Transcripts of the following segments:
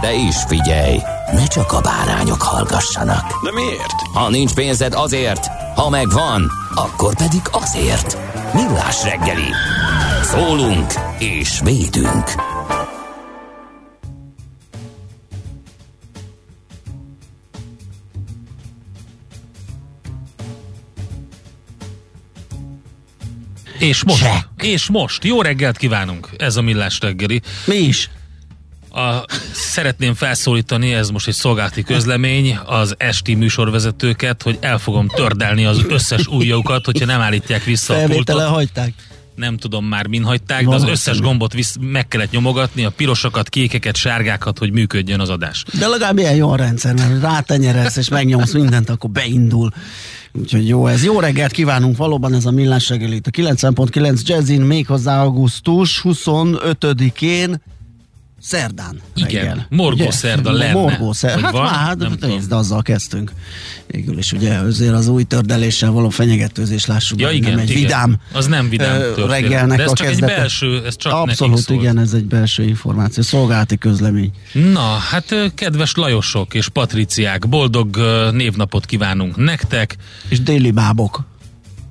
De is figyelj, ne csak a bárányok hallgassanak. De miért? Ha nincs pénzed azért, ha megvan, akkor pedig azért. Millás reggeli. Szólunk és védünk. És most, Check. és most, jó reggelt kívánunk, ez a Millás reggeli. Mi is? A, szeretném felszólítani, ez most egy szolgálati közlemény, az esti műsorvezetőket, hogy el fogom tördelni az összes ujjukat, hogyha nem állítják vissza a pultot. hagyták. Nem tudom már min hagyták, de az összes gombot visz, meg kellett nyomogatni, a pirosakat, kékeket, sárgákat, hogy működjön az adás. De legalább ilyen jó a rendszer, mert rátenyeresz és megnyomsz mindent, akkor beindul. Úgyhogy jó ez. Jó reggelt kívánunk valóban ez a millás reggel itt a 90.9 Jazzin méghozzá augusztus 25-én Szerdán Igen, reggel. morgó Ugye? szerda lenne. Morgó szerda. Hát van? már, hát Nem tudom. nézd, azzal kezdtünk. Végül is ugye azért az új tördeléssel való fenyegetőzés lássuk, Ja, be, igen, nem egy igen. vidám Az nem vidám történet. reggelnek De ez a csak egy kezdete. belső, ez csak Abszolút, igen, ez egy belső információ, szolgálati közlemény. Na, hát kedves Lajosok és Patriciák, boldog névnapot kívánunk nektek. És déli bábok.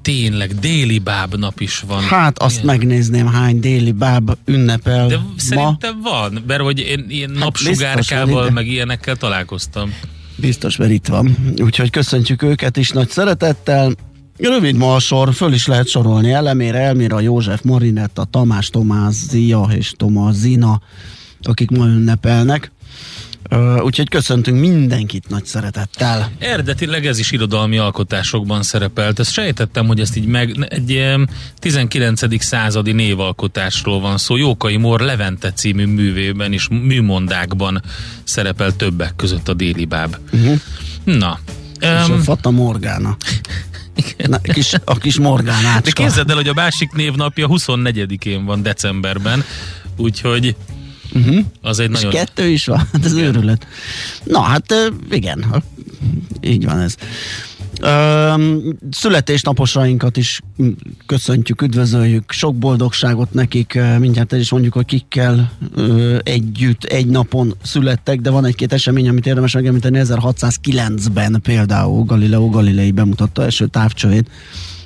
Tényleg, déli bábnap is van. Hát azt Igen. megnézném, hány déli báb ünnepel De ma. szerintem van, mert hogy én ilyen Hát napsugárkával, meg ilyenekkel találkoztam. Biztos, mert itt van. Úgyhogy köszöntjük őket is nagy szeretettel. Rövid ma a sor, föl is lehet sorolni Elemére, Elmira, József, Marinetta, Tamás, Tomás, Zia és Tomás Zina, akik ma ünnepelnek. Úgyhogy köszöntünk mindenkit nagy szeretettel. Eredetileg ez is irodalmi alkotásokban szerepelt. Ezt sejtettem, hogy ezt így meg... Egy ilyen 19. századi névalkotásról van szó. Jókai Mór Levente című művében és műmondákban szerepel többek között a déli báb. Uh-huh. Na, És a Um, Fata Morgana. Na, kis, a kis Morgánácska. de képzeld el, hogy a másik névnapja 24-én van decemberben, úgyhogy uh-huh. az egy És nagyon... kettő is van, hát ez őrület. Na hát ö, igen, így van ez. Öm, születésnaposainkat is köszöntjük, üdvözöljük, sok boldogságot nekik, ö, mindjárt el is mondjuk, hogy kikkel ö, együtt egy napon születtek, de van egy-két esemény, amit érdemes megemlíteni, 1609-ben például Galileo Galilei bemutatta első távcsövét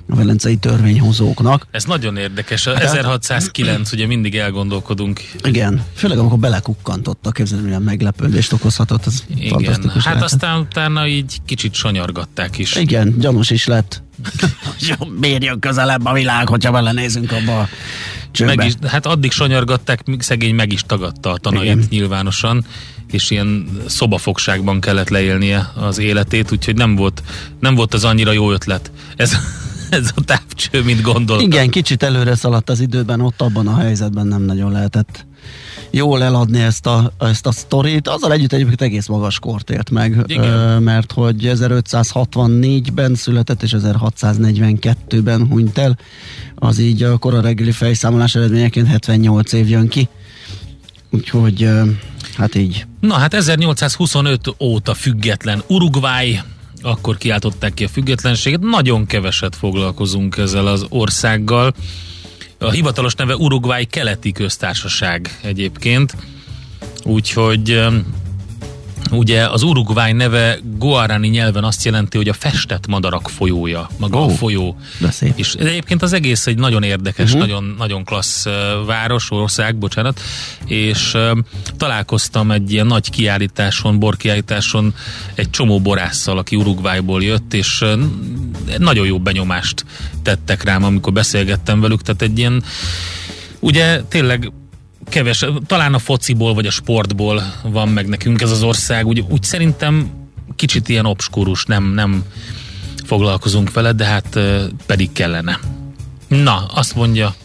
a velencei törvényhozóknak. Ez nagyon érdekes. A Hát- 1609, ugye mindig elgondolkodunk. Igen, főleg amikor belekukkantottak, képzeld, milyen meglepődést okozhatott, az Igen, hát lehetett. aztán utána így kicsit sanyargatták is. Igen, gyanús is lett. Miért jön közelebb a világ, hogyha belenézünk abba a csőbe? Meg is, hát addig sanyargatták, míg szegény meg is tagadta a tanait Igen. nyilvánosan, és ilyen szobafogságban kellett leélnie az életét, úgyhogy nem volt, nem volt az annyira jó ötlet. Ez, ez a távcső, mint gondoltam. Igen, kicsit előre szaladt az időben, ott abban a helyzetben nem nagyon lehetett jól eladni ezt a, ezt a sztorit. Azzal együtt egyébként egész magas kort ért meg, Igen. ö, mert hogy 1564-ben született, és 1642-ben hunyt el. Az így a kora reggeli fejszámolás eredményeként 78 év jön ki. Úgyhogy ö, hát így. Na hát 1825 óta független Uruguay, akkor kiáltották ki a függetlenséget. Nagyon keveset foglalkozunk ezzel az országgal. A hivatalos neve Uruguay keleti köztársaság egyébként. Úgyhogy ugye az Uruguay neve Guarani nyelven azt jelenti, hogy a festett madarak folyója, maga oh, a folyó. de szép. És egyébként az egész egy nagyon érdekes, uh-huh. nagyon, nagyon klassz város, ország, bocsánat, és uh, találkoztam egy ilyen nagy kiállításon, borkiállításon egy csomó borásszal, aki Uruguayból jött, és uh, nagyon jó benyomást tettek rám, amikor beszélgettem velük, tehát egy ilyen ugye tényleg keves, talán a fociból vagy a sportból van meg nekünk ez az ország, úgy, úgy szerintem kicsit ilyen obskurus, nem, nem foglalkozunk vele, de hát pedig kellene. Na, azt mondja,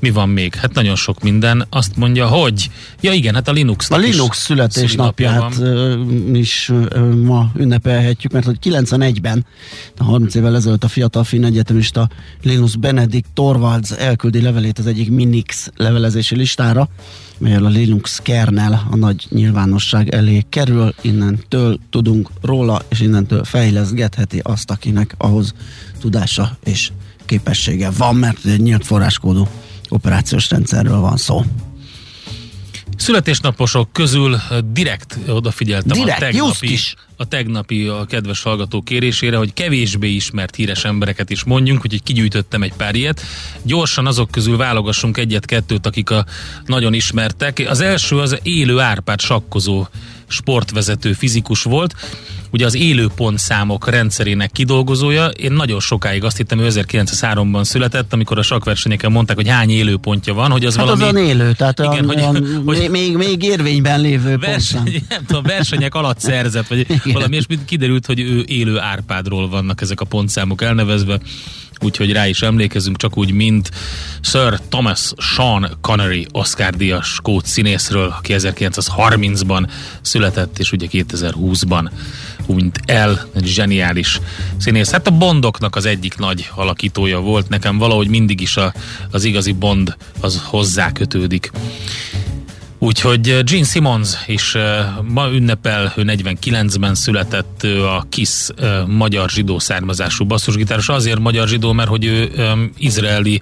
mi van még? Hát nagyon sok minden. Azt mondja, hogy ja igen, hát a Linux A Linux születésnapját is ma ünnepelhetjük, mert hogy 91-ben, a 30 évvel ezelőtt a fiatal finn egyetemista Linus Benedict Torvalds elküldi levelét az egyik Minix levelezési listára, melyel a Linux kernel a nagy nyilvánosság elé kerül, innentől tudunk róla, és innentől fejleszgetheti azt, akinek ahhoz tudása és képessége van, mert egy nyílt forráskódú operációs rendszerről van szó. Születésnaposok közül direkt odafigyeltem Direkt, a tegnapi, is. A tegnapi a kedves hallgató kérésére, hogy kevésbé ismert híres embereket is mondjunk, úgyhogy kigyűjtöttem egy pár ilyet. Gyorsan azok közül válogassunk egyet-kettőt, akik a nagyon ismertek. Az első az élő Árpád sakkozó sportvezető fizikus volt, ugye az élőpontszámok rendszerének kidolgozója. Én nagyon sokáig azt hittem, ő 1903-ban született, amikor a sakversenyeken mondták, hogy hány élőpontja van, hogy az Hát valami... az olyan élő, tehát Igen, olyan, hogy- olyan, hogy- még- még, érvényben lévő pontszám. verseny, nem tudom, versenyek alatt szerzett, vagy. Valami, és kiderült, hogy ő élő Árpádról vannak ezek a pontszámok elnevezve, úgyhogy rá is emlékezünk, csak úgy, mint Sir Thomas Sean Connery, Oscar díjas skót színészről, aki 1930-ban született, és ugye 2020-ban hunyt el, egy zseniális színész. Hát a Bondoknak az egyik nagy alakítója volt, nekem valahogy mindig is a, az igazi Bond az hozzá kötődik. Úgyhogy eh, Gene Simmons is eh, ma ünnepel, ő 49-ben született, ő a KISS eh, magyar zsidó származású basszusgitáros. Azért magyar zsidó, mert hogy ő um, izraeli,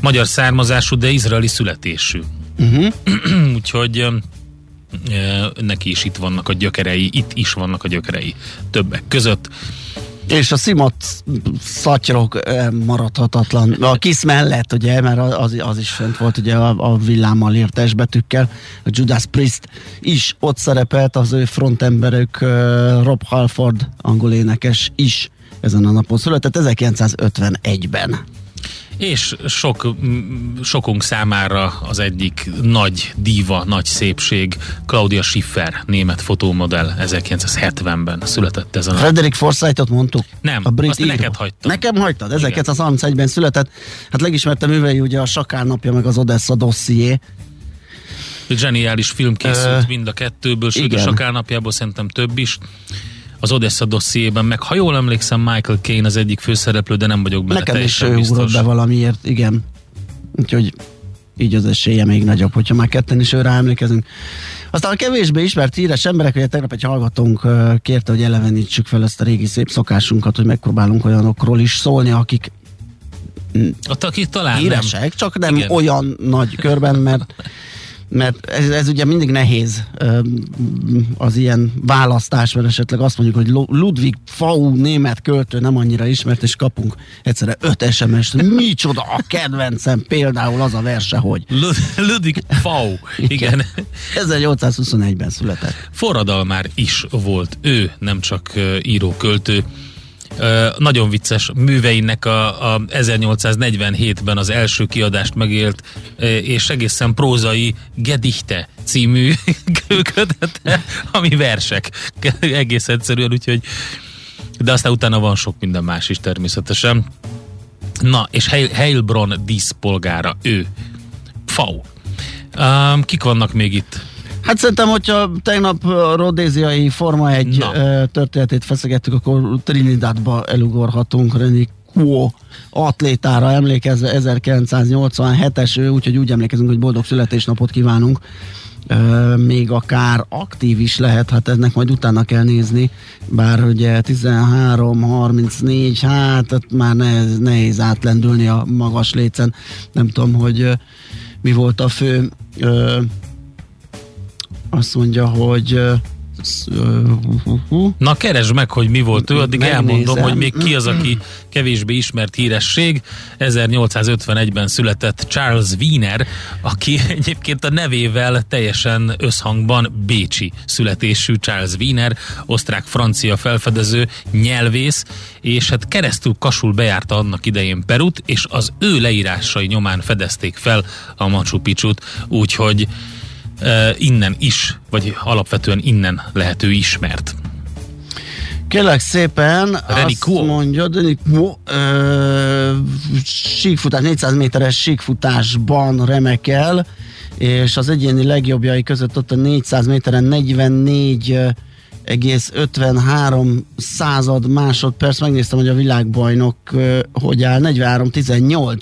magyar származású, de izraeli születésű. Uh-huh. Úgyhogy neki is itt vannak a gyökerei, itt is vannak a gyökerei többek között. És a Simot szatyrok maradhatatlan. A kis mellett, ugye, mert az, az is fent volt ugye a, a villámmal írt testbetűkkel. A Judas Priest is ott szerepelt, az ő frontemberük Rob Halford, angol énekes is ezen a napon született, 1951-ben. És sok, sokunk számára az egyik nagy díva, nagy szépség, Claudia Schiffer, német fotómodell 1970-ben született ezen a Frederick Forsythot mondtuk? Nem, a brit azt író. neked hagytam. Nekem hagytad, 1931-ben született. Hát legismertem művei ugye a Sakár napja, meg az Odessa dosszié. Zseniális film készült Ö, mind a kettőből, sőt a. Sakál napjából szerintem több is. Az Odessa dossziében, meg ha jól emlékszem, Michael Caine az egyik főszereplő, de nem vagyok benne Nekem is teljesen ő ugrott be valamiért, igen. Úgyhogy így az esélye még nagyobb, hogyha már ketten is őre emlékezünk. Aztán a kevésbé ismert híres emberek, ugye tegnap egy hallgatónk kérte, hogy elevenítsük fel ezt a régi szép szokásunkat, hogy megpróbálunk olyanokról is szólni, akik Ott, aki talán híresek, nem. csak nem Igen. olyan nagy körben, mert mert ez, ez ugye mindig nehéz az ilyen választás, mert esetleg azt mondjuk, hogy Lu- Ludwig Fau német költő nem annyira ismert, és kapunk egyszerre öt SMS-t, micsoda a kedvencem, például az a verse, hogy Lud- Ludwig Fau. Igen. 1821-ben született. Forradalmár is volt ő, nem csak író-költő. Nagyon vicces műveinek a, a 1847-ben az első kiadást megélt, és egészen prózai Gedichte című kötete, ami versek. Egész egyszerűen, úgyhogy de aztán utána van sok minden más is természetesen. Na, és Heil, Heilbronn díszpolgára ő. Fau. Um, kik vannak még itt? Hát szerintem, hogyha tegnap a rodéziai Forma egy Na. történetét feszegettük, akkor Trinidadba elugorhatunk René Kuo atlétára emlékezve 1987-es ő, úgyhogy úgy emlékezünk, hogy boldog születésnapot kívánunk. Ö, még akár aktív is lehet, hát ennek majd utána kell nézni, bár ugye 13-34, hát ott már nehéz, nehéz átlendülni a magas lécen. Nem tudom, hogy ö, mi volt a fő ö, azt mondja, hogy Na keresd meg, hogy mi volt ő, addig Megnézem. elmondom, hogy még ki az, aki kevésbé ismert híresség. 1851-ben született Charles Wiener, aki egyébként a nevével teljesen összhangban Bécsi születésű Charles Wiener, osztrák-francia felfedező, nyelvész, és hát keresztül kasul bejárta annak idején Perut, és az ő leírásai nyomán fedezték fel a Machu Picchu-t, úgyhogy innen is, vagy alapvetően innen lehető ismert. Kérlek szépen, Reni azt mondja, Reni Kuo, ö, síkfutás, 400 méteres síkfutásban remekel, és az egyéni legjobbjai között ott a 400 méteren 44 ö, egész 53 század másodperc, megnéztem, hogy a világbajnok hogy áll, 43-18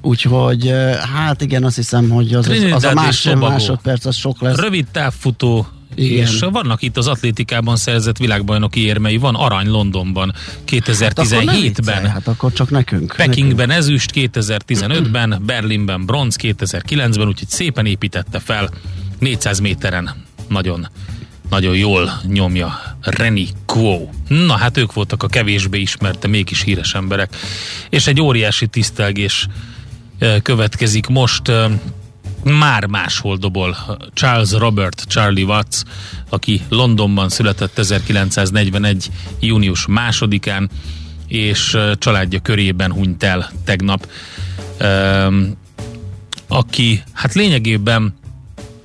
Úgyhogy ö, hát igen, azt hiszem, hogy az, az, az a másfél másodperc, az sok lesz. Rövid távfutó, Igen. és vannak itt az atlétikában szerzett világbajnoki érmei, van arany Londonban Hát akkor viccelj, 2017-ben, Hát akkor csak nekünk. Pekingben ezüst 2015-ben, Berlinben bronz 2009-ben, úgyhogy szépen építette fel 400 méteren. Nagyon, nagyon jól nyomja Reni Quo. Na hát ők voltak a kevésbé ismert, de mégis híres emberek. És egy óriási tisztelgés eh, következik most már máshol dobol Charles Robert Charlie Watts, aki Londonban született 1941. június másodikán, és családja körében hunyt el tegnap. Aki hát lényegében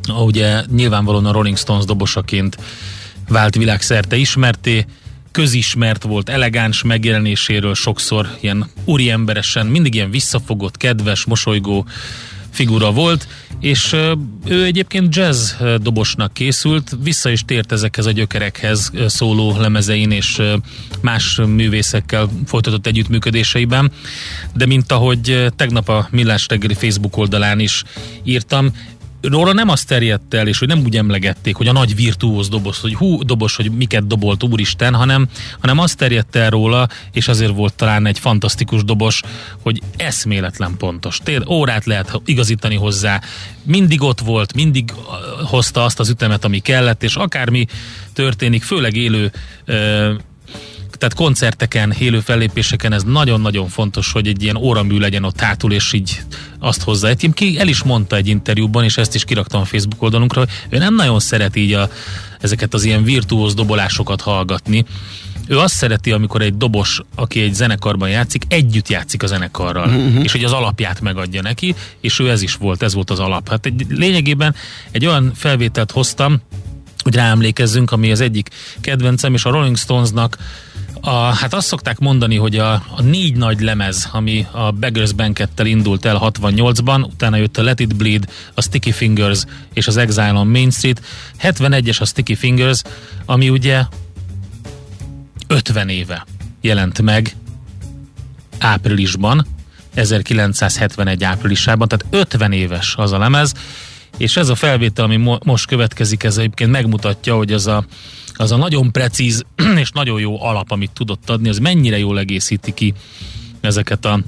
ugye nyilvánvalóan a Rolling Stones dobosaként vált világszerte ismerté, közismert volt, elegáns megjelenéséről sokszor ilyen úriemberesen, mindig ilyen visszafogott, kedves, mosolygó figura volt, és ő egyébként jazz dobosnak készült, vissza is tért ezekhez a gyökerekhez szóló lemezein és más művészekkel folytatott együttműködéseiben, de mint ahogy tegnap a Millás reggeli Facebook oldalán is írtam, róla nem azt terjedt el, és hogy nem úgy emlegették, hogy a nagy virtuóz doboz, hogy hú, dobos, hogy miket dobolt úristen, hanem, hanem azt terjedt el róla, és azért volt talán egy fantasztikus dobos, hogy eszméletlen pontos. Tér, órát lehet igazítani hozzá, mindig ott volt, mindig hozta azt az ütemet, ami kellett, és akármi történik, főleg élő ö, tehát koncerteken, élő fellépéseken ez nagyon-nagyon fontos, hogy egy ilyen óramű legyen ott hátul, és így azt. Egyébként ki el is mondta egy interjúban, és ezt is kiraktam a Facebook oldalunkra, hogy ő nem nagyon szeret így a, ezeket az ilyen virtuóz dobolásokat hallgatni. Ő azt szereti, amikor egy dobos, aki egy zenekarban játszik, együtt játszik a zenekarral, uh-huh. és hogy az alapját megadja neki, és ő ez is volt, ez volt az alap. Hát egy, lényegében egy olyan felvételt hoztam, hogy ráemlékezzünk, ami az egyik kedvencem, és a Rolling Stonesnak a, hát azt szokták mondani, hogy a, a négy nagy lemez, ami a Beggars Bankettel indult el 68-ban, utána jött a Let It Bleed, a Sticky Fingers és az Exile on Main Street, 71-es a Sticky Fingers, ami ugye 50 éve jelent meg áprilisban, 1971 áprilisában, tehát 50 éves az a lemez, és ez a felvétel, ami mo- most következik, ez egyébként megmutatja, hogy az a, az a nagyon precíz és nagyon jó alap, amit tudott adni, az mennyire jól egészíti ki ezeket a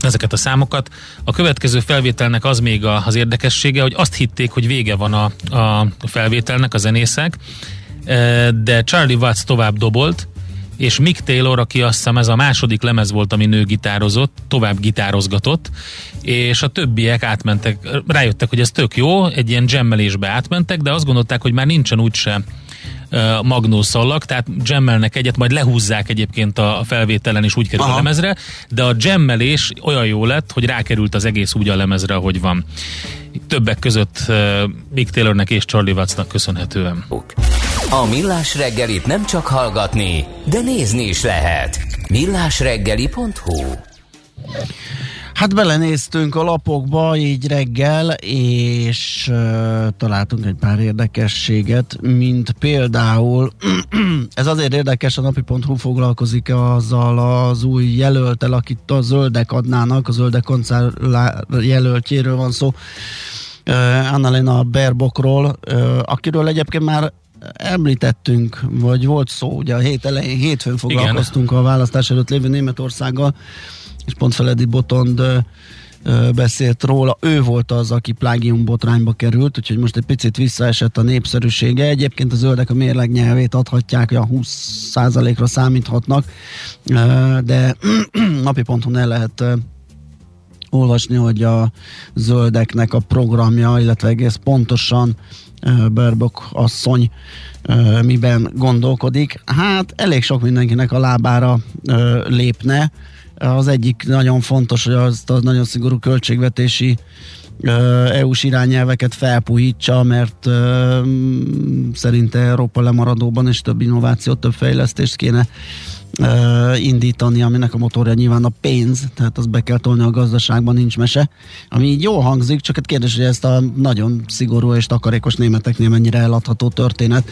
ezeket a számokat. A következő felvételnek az még a, az érdekessége, hogy azt hitték, hogy vége van a, a felvételnek a zenészek, eh, de Charlie Watts tovább dobolt, és Mick Taylor, aki azt hiszem ez a második lemez volt, ami nő gitározott, tovább gitározgatott, és a többiek átmentek, rájöttek, hogy ez tök jó, egy ilyen jammelésbe átmentek, de azt gondolták, hogy már nincsen úgyse magnószallag, tehát jammelnek egyet, majd lehúzzák egyébként a felvételen, és úgy kerül Aha. a lemezre, de a jammelés olyan jó lett, hogy rákerült az egész úgy a lemezre, ahogy van. Többek között uh, Mick Taylornek és Charlie Wattsnak köszönhetően. A Millás reggelit nem csak hallgatni, de nézni is lehet. Millásreggeli.hu Hát belenéztünk a lapokba így reggel, és uh, találtunk egy pár érdekességet, mint például, ez azért érdekes, a napi.hu foglalkozik azzal az új jelöltel, akit a zöldek adnának, a zöldek koncert jelöltjéről van szó, uh, Annalena Berbokról, uh, akiről egyébként már említettünk, vagy volt szó, ugye a hét elején, hétfőn foglalkoztunk a választás előtt lévő Németországgal, és pont Feledi Botond beszélt róla. Ő volt az, aki plágium botrányba került, úgyhogy most egy picit visszaesett a népszerűsége. Egyébként a zöldek a mérleg nyelvét adhatják, olyan 20%-ra számíthatnak, de napi ponton el lehet olvasni, hogy a zöldeknek a programja, illetve egész pontosan Berbok asszony miben gondolkodik. Hát elég sok mindenkinek a lábára lépne. Az egyik nagyon fontos, hogy azt a nagyon szigorú költségvetési EU-s irányelveket felpuhítsa, mert uh, szerinte Európa lemaradóban és több innovációt, több fejlesztést kéne indítani, aminek a motorja nyilván a pénz, tehát az be kell tolni a gazdaságban, nincs mese. Ami így jól hangzik, csak egy kérdés, hogy ezt a nagyon szigorú és takarékos németeknél mennyire eladható történet.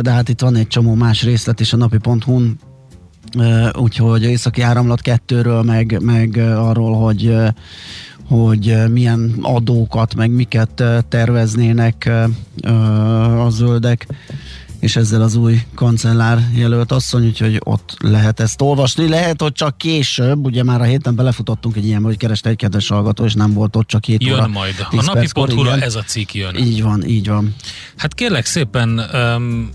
De hát itt van egy csomó más részlet is a napi.hu-n, úgyhogy északi áramlat kettőről, meg, meg arról, hogy hogy milyen adókat, meg miket terveznének a zöldek és ezzel az új kancellár jelölt asszony, úgyhogy ott lehet ezt olvasni. Lehet, hogy csak később, ugye már a héten belefutottunk egy ilyen, hogy kereste egy kedves hallgató, és nem volt ott csak két jön óra. majd. A napi pontura ez a cikk jön. Így van, így van. Hát kérlek szépen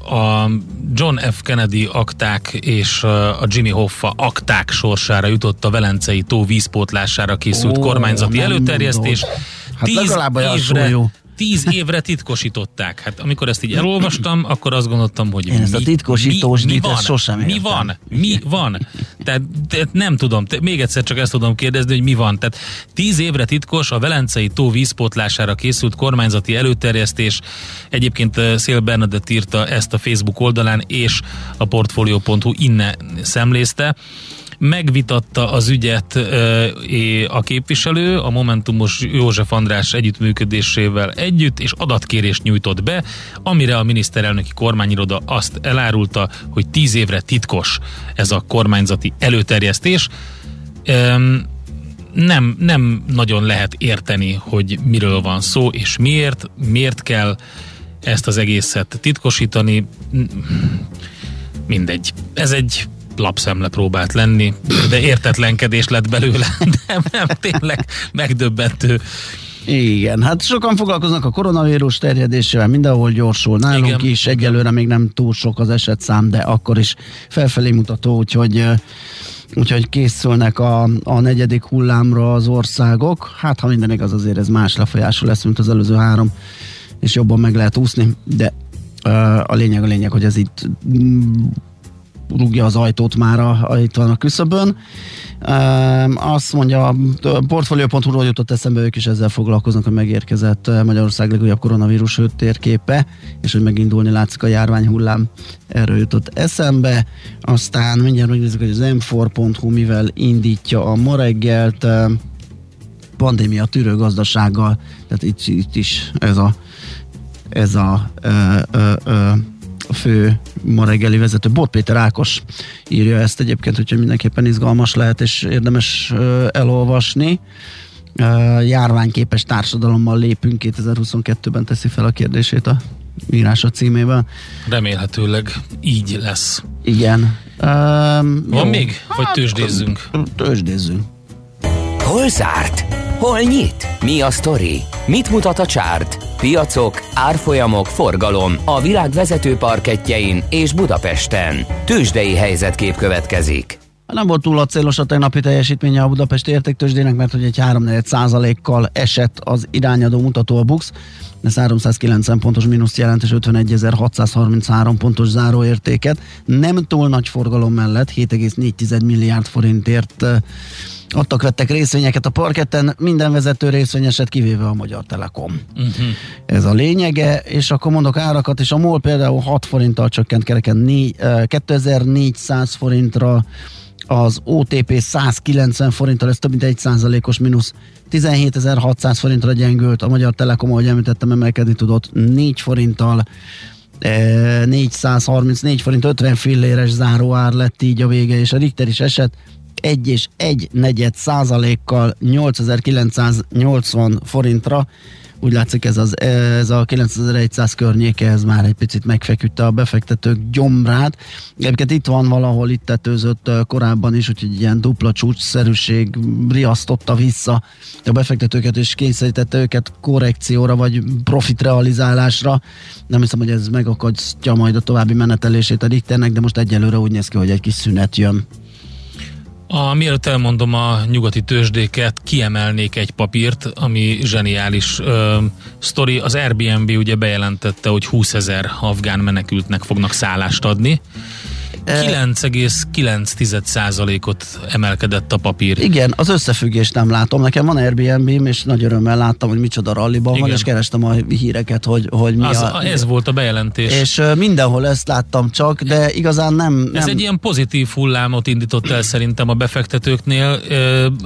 a John F. Kennedy akták és a Jimmy Hoffa akták sorsára jutott a Velencei tó vízpótlására készült Ó, kormányzati előterjesztés. Hát Tíz legalább évre, súlyú. Tíz évre titkosították. Hát amikor ezt így elolvastam, akkor azt gondoltam, hogy Én ezt a mi, titkosítós mi, mi van? sosem Mi értem. van? Mi van? Tehát, tehát nem tudom, te, még egyszer csak ezt tudom kérdezni, hogy mi van. Tehát tíz évre titkos a Velencei tó vízpótlására készült kormányzati előterjesztés. Egyébként eh, Szél Bernadett írta ezt a Facebook oldalán, és a portfolio.hu innen szemlézte megvitatta az ügyet a képviselő a Momentumos József András együttműködésével együtt, és adatkérést nyújtott be, amire a miniszterelnöki kormányiroda azt elárulta, hogy tíz évre titkos ez a kormányzati előterjesztés. Nem, nem nagyon lehet érteni, hogy miről van szó, és miért, miért kell ezt az egészet titkosítani. Mindegy. Ez egy lapszemle próbált lenni, de értetlenkedés lett belőle, de nem, tényleg megdöbbentő. Igen, hát sokan foglalkoznak a koronavírus terjedésével, mindenhol gyorsul. Nálunk Igen, is egyelőre még nem túl sok az esetszám, de akkor is felfelé mutató, úgyhogy úgyhogy készülnek a, a negyedik hullámra az országok. Hát, ha minden igaz, azért ez más lefolyású lesz, mint az előző három, és jobban meg lehet úszni, de a lényeg a lényeg, hogy ez itt rúgja az ajtót már, a, a, itt van a küszöbön. Um, azt mondja, a portfolio.hu-ról jutott eszembe, ők is ezzel foglalkoznak, hogy megérkezett eh, Magyarország legújabb koronavírus térképe, és hogy megindulni látszik a járvány hullám. Erről jutott eszembe. Aztán mindjárt megnézzük, hogy az m4.hu mivel indítja a ma reggelt. eh, Pandémia tűrő gazdasággal, tehát itt, itt is ez a ez a ö, ö, ö, fő ma reggeli vezető. Bot Péter Ákos írja ezt egyébként, úgyhogy mindenképpen izgalmas lehet és érdemes elolvasni. Járványképes társadalommal lépünk 2022-ben teszi fel a kérdését a írása címében. Remélhetőleg így lesz. Igen. Um, Van még? Vagy tőzsdézzünk? Tőzsdézzünk. Hol zárt? Hol nyit? Mi a sztori? Mit mutat a csárt? Piacok, árfolyamok, forgalom a világ vezető parketjein és Budapesten. Tőzsdei helyzetkép következik. Nem volt túl acélos a tegnapi teljesítménye a Budapesti értéktősdének, mert hogy egy 3 kal esett az irányadó mutató a BUX. Ez 390 pontos mínuszt jelent, és 51.633 pontos záróértéket. Nem túl nagy forgalom mellett 7,4 milliárd forintért adtak vettek részvényeket a parketten, minden vezető részvényeset kivéve a Magyar Telekom. Uh-huh. Ez a lényege, és akkor mondok árakat, és a MOL például 6 forinttal csökkent kereken eh, 2400 forintra, az OTP 190 forinttal, ez több mint 1 százalékos mínusz, 17.600 forintra gyengült, a Magyar Telekom, ahogy említettem, emelkedni tudott 4 forinttal, eh, 434 forint 50 filléres záróár lett így a vége, és a Richter is esett, egy és egy negyed százalékkal 8980 forintra. Úgy látszik ez, az, ez a 9100 környéke, ez már egy picit megfeküdte a befektetők gyomrát. Egyébként itt van valahol, itt tetőzött korábban is, úgyhogy ilyen dupla csúcsszerűség riasztotta vissza a befektetőket, és kényszerítette őket korrekcióra, vagy profit realizálásra. Nem hiszem, hogy ez megakadja majd a további menetelését a Richternek, de most egyelőre úgy néz ki, hogy egy kis szünet jön. A, mielőtt elmondom a nyugati tőzsdéket, kiemelnék egy papírt, ami zseniális ö, sztori. Az Airbnb ugye bejelentette, hogy 20 ezer afgán menekültnek fognak szállást adni. 9,9%-ot emelkedett a papír. Igen, az összefüggést nem látom. Nekem van Airbnb-m, és nagy örömmel láttam, hogy micsoda ralliban van, és kerestem a híreket, hogy, hogy mi Az, a... ez volt a bejelentés. És mindenhol ezt láttam csak, de igazán nem... nem Ez egy ilyen pozitív hullámot indított el szerintem a befektetőknél.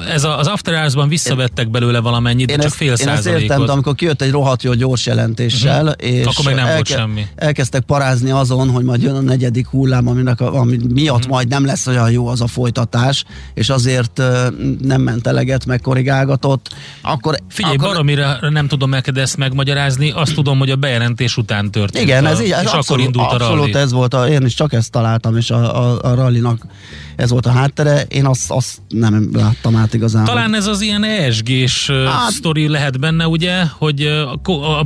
Ez a, az After Hours-ban visszavettek belőle valamennyit, de én csak ezt, fél én ezt értem, százalékot. de amikor kijött egy rohadt jó gyors jelentéssel, uh-huh. és Akkor meg nem volt semmi. elkezdtek parázni azon, hogy majd jön a negyedik hullám, aminek a, ami miatt Mhm. majd nem lesz olyan jó az a folytatás, és azért nem ment eleget, meg korrigálgatott, akkor... Figyelj, akkor, baromira nem tudom neked ezt megmagyarázni, azt tudom, hogy a bejelentés után történt. Igen, a, ez így, ez és abszolút, akkor indult a abszolút rally. ez volt, a, én is csak ezt találtam, és a, a, a rallinak ez volt a háttere, én azt, azt nem láttam át igazán. Talán ez az ilyen ESG-s Hát- sztori lehet benne, ugye, hogy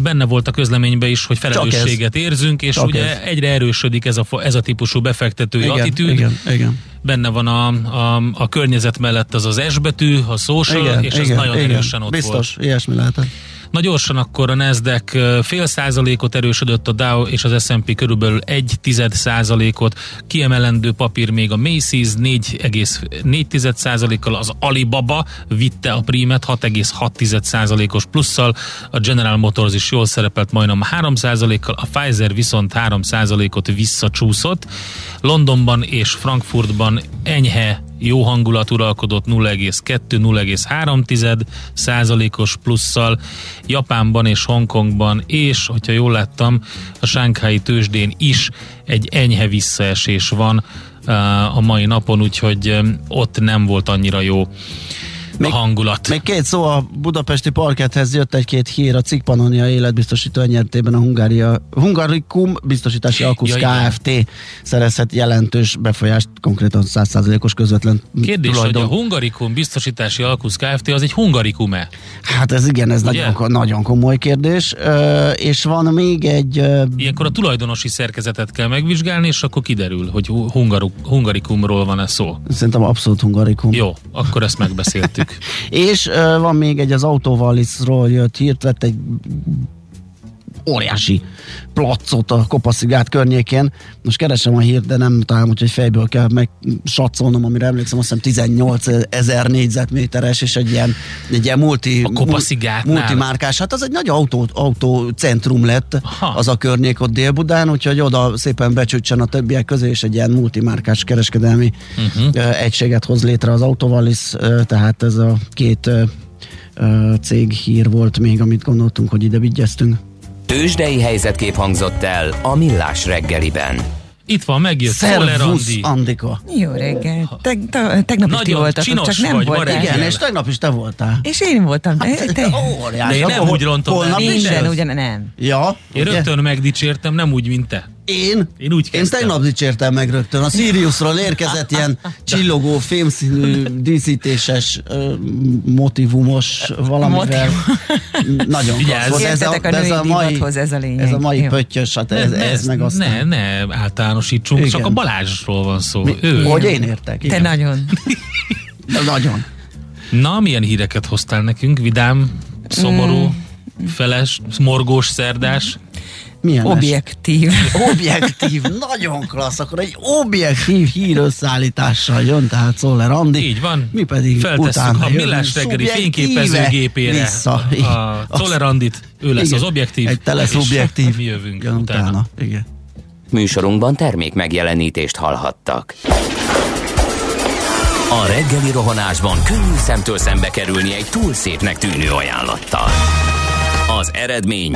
benne volt a közleményben is, hogy felelősséget érzünk, és Csak ugye ez. egyre erősödik ez a, ez a típusú befektetői igen, attitűd. igen, igen. Benne van a, a, a környezet mellett az az S betű, a social, igen, és ez igen, nagyon igen. erősen ott volt. Biztos, ilyesmi lehetett. Na gyorsan akkor a Nasdaq fél százalékot erősödött, a Dow és az S&P körülbelül egy tized százalékot, kiemelendő papír még a Macy's 4,4 százalékkal, az Alibaba vitte a prímet 6,6 százalékos plusszal, a General Motors is jól szerepelt majdnem 3 százalékkal, a Pfizer viszont 3 százalékot visszacsúszott. Londonban és Frankfurtban enyhe jó hangulat uralkodott 0,2-0,3 százalékos plusszal, Japánban és Hongkongban, és, hogyha jól láttam, a Sánkhái tőzsdén is egy enyhe visszaesés van uh, a mai napon, úgyhogy um, ott nem volt annyira jó Még- a hangulat. Még két szó a budapesti parkethez jött egy-két hír. A Cikpanonia életbiztosító nyertében a Hungária, Hungarikum biztosítási Alkusz Ja, igen. Kft. szerezhet jelentős befolyást, konkrétan 100%-os közvetlen Kérdés, tulajdon. hogy a Hungarikum biztosítási alkusz Kft. az egy Hungarikum-e? Hát ez igen, ez Ugye? nagyon, nagyon komoly kérdés. Ö, és van még egy... Ö, Ilyenkor a tulajdonosi szerkezetet kell megvizsgálni, és akkor kiderül, hogy hu- hungaru, Hungarikumról van-e szó. szerintem abszolút Hungarikum. Jó, akkor ezt megbeszéltük. És ö, van még egy az Autovalisról jött hírt, vett egy óriási placot a Kopaszigát környékén. Most keresem a hírt, de nem találom, úgyhogy fejből kell meg satszolnom, amire emlékszem, azt hiszem 18 ezer négyzetméteres, és egy ilyen, egy ilyen multi, A Kopaszigátnál? multimárkás. Hát az egy nagy autó, autócentrum lett Aha. az a környék ott Dél-Budán, úgyhogy oda szépen becsütsen a többiek közé, és egy ilyen multimárkás kereskedelmi uh-huh. egységet hoz létre az Autovalis, tehát ez a két cég hír volt még, amit gondoltunk, hogy ide vigyeztünk. Tőzsdei helyzetkép hangzott el a Millás reggeliben. Itt van, megjött Szoller Szervusz, Andi. Andika! Jó reggel. Te, te, tegnap is ti Nagyon voltatok, csinos csak nem vagy, voltál. Igen, és tegnap is te voltál. És én voltam. Te, te, Óriási. De én nem úgy rontom minden ugyan nem. Ja, Én ugye? rögtön megdicsértem, nem úgy, mint te. Én? Én úgy Én kezdtem. tegnap dicsértem meg rögtön. A Siriusról érkezett ilyen csillogó, fémszínű, díszítéses, motivumos valamivel. Nagyon Vigyázz. klassz volt. Ez a, a de ez a mai, divathoz, ez a lényeg. ez a mai Jó. pöttyös, hát ez, ne, ez meg aztán. Ne, ne általánosítsunk, Igen. csak a Balázsról van szó. Mi, Ő. hogy én értek? Te Igen. nagyon. Nagyon. Na, milyen híreket hoztál nekünk? Vidám, szomorú, Mm. feles, morgós, szerdás? Milyen es- Objektív. Objektív, nagyon klassz, akkor egy objektív hír összeállítással jön, tehát Szoller Andi. Így van. Mi pedig Feltesszük utána a millás reggeli fényképezőgépére vissza. a Azt- Tolerandit, ő lesz Igen, az objektív. Egy tele és szubjektív. Mi jövünk Jön utána. utána. Igen. Műsorunkban termék megjelenítést hallhattak. A reggeli rohanásban könnyű szemtől szembe kerülni egy túl szépnek tűnő ajánlattal. Az eredmény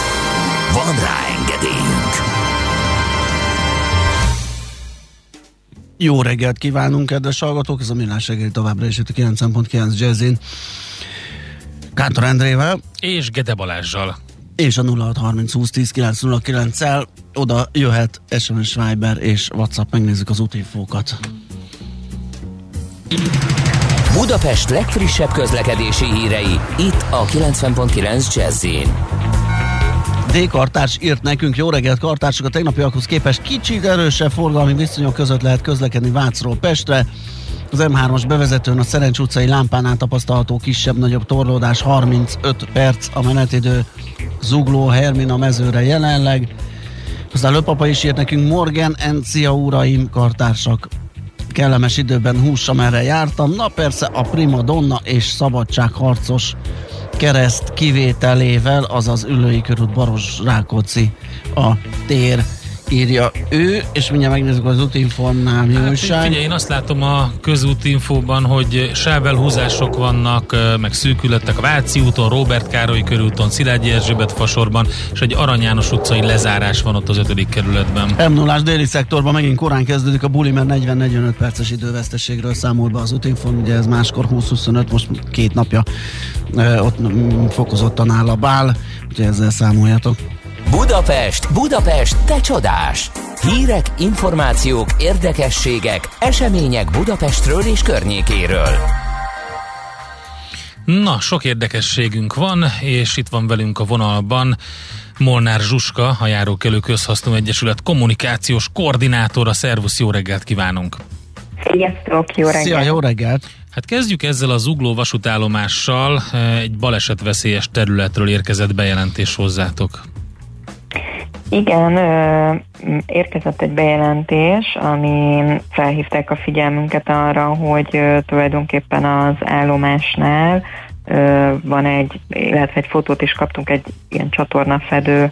Van rá engedélyünk! Jó reggelt kívánunk, kedves hallgatók! Ez a Millás reggeli továbbra is itt a 90.9 Jazzin. Kántor Endrével És Gede Balázsjal. és a 0630 20 10 909 el oda jöhet SMS Viber és WhatsApp, megnézzük az útinfókat. Budapest legfrissebb közlekedési hírei, itt a 90.9 jazz D. Kartárs írt nekünk, jó reggelt kartársok, a tegnapiakhoz képest kicsit erősebb forgalmi viszonyok között lehet közlekedni Vácról Pestre. Az M3-as bevezetőn a Szerencs utcai lámpánál tapasztalható kisebb-nagyobb torlódás 35 perc a menetidő Zugló Hermina mezőre jelenleg. Aztán Löpapa is írt nekünk Morgan Encia uraim, kartársak kellemes időben hús, merre jártam. Na persze a Prima Donna és szabadságharcos kereszt kivételével, azaz Ülői körút Baros Rákóczi a tér írja ő, és mindjárt megnézzük az útinformnál mi Hát, újság. figyelj, én azt látom a közútinfóban, hogy sávelhúzások vannak, meg szűkületek a Váci úton, Robert Károly körúton, Szilágyi Erzsébet fasorban, és egy Arany János utcai lezárás van ott az ötödik kerületben. m 0 déli szektorban megint korán kezdődik a buli, mert 40-45 perces időveszteségről számol be az útinform, ugye ez máskor 20-25, most két napja ott mm, fokozottan áll a bál, úgyhogy ezzel számoljatok. Budapest, Budapest, te csodás! Hírek, információk, érdekességek, események Budapestről és környékéről. Na, sok érdekességünk van, és itt van velünk a vonalban Molnár Zsuska, a Járókelő Közhasznú Egyesület kommunikációs koordinátora. Szervusz, jó reggelt kívánunk! Sziasztok, jó reggelt! Szia, jó reggelt! Hát kezdjük ezzel az Ugló vasútállomással. Egy balesetveszélyes területről érkezett bejelentés hozzátok. Igen, ö, érkezett egy bejelentés, amin felhívták a figyelmünket arra, hogy ö, tulajdonképpen az állomásnál ö, van egy, illetve egy fotót is kaptunk, egy ilyen csatornafedő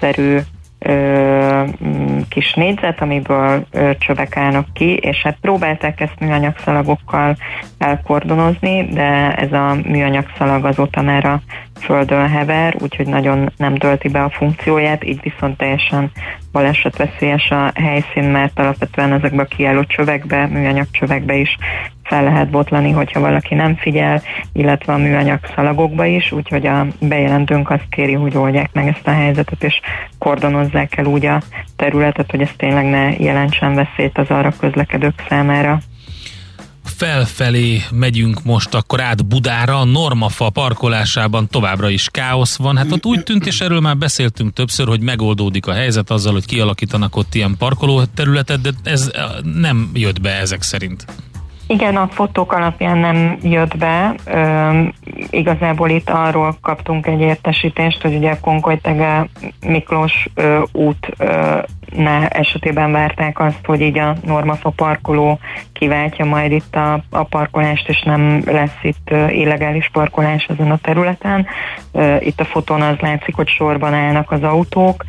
szerű ö, m, kis négyzet, amiből ö, csövek állnak ki, és hát próbálták ezt műanyagszalagokkal elkordonozni, de ez a műanyagszalag azóta már a földön hever, úgyhogy nagyon nem tölti be a funkcióját, így viszont teljesen balesetveszélyes a helyszín, mert alapvetően ezekbe a kiálló csövekbe, műanyag csövekbe is fel lehet botlani, hogyha valaki nem figyel, illetve a műanyag szalagokba is, úgyhogy a bejelentőnk azt kéri, hogy oldják meg ezt a helyzetet, és kordonozzák el úgy a területet, hogy ez tényleg ne jelentsen veszélyt az arra közlekedők számára. Felfelé megyünk most akkor át Budára, a Normafa parkolásában továbbra is káosz van. Hát ott úgy tűnt, és erről már beszéltünk többször, hogy megoldódik a helyzet azzal, hogy kialakítanak ott ilyen parkolóterületet, de ez eh, nem jött be ezek szerint. Igen, a fotók alapján nem jött be. Üm, igazából itt arról kaptunk egy értesítést, hogy ugye a Konkolytege Miklós ö, út ö, ne esetében várták azt, hogy így a Normafa parkoló kiváltja majd itt a, a parkolást, és nem lesz itt illegális parkolás ezen a területen. Itt a fotón az látszik, hogy sorban állnak az autók.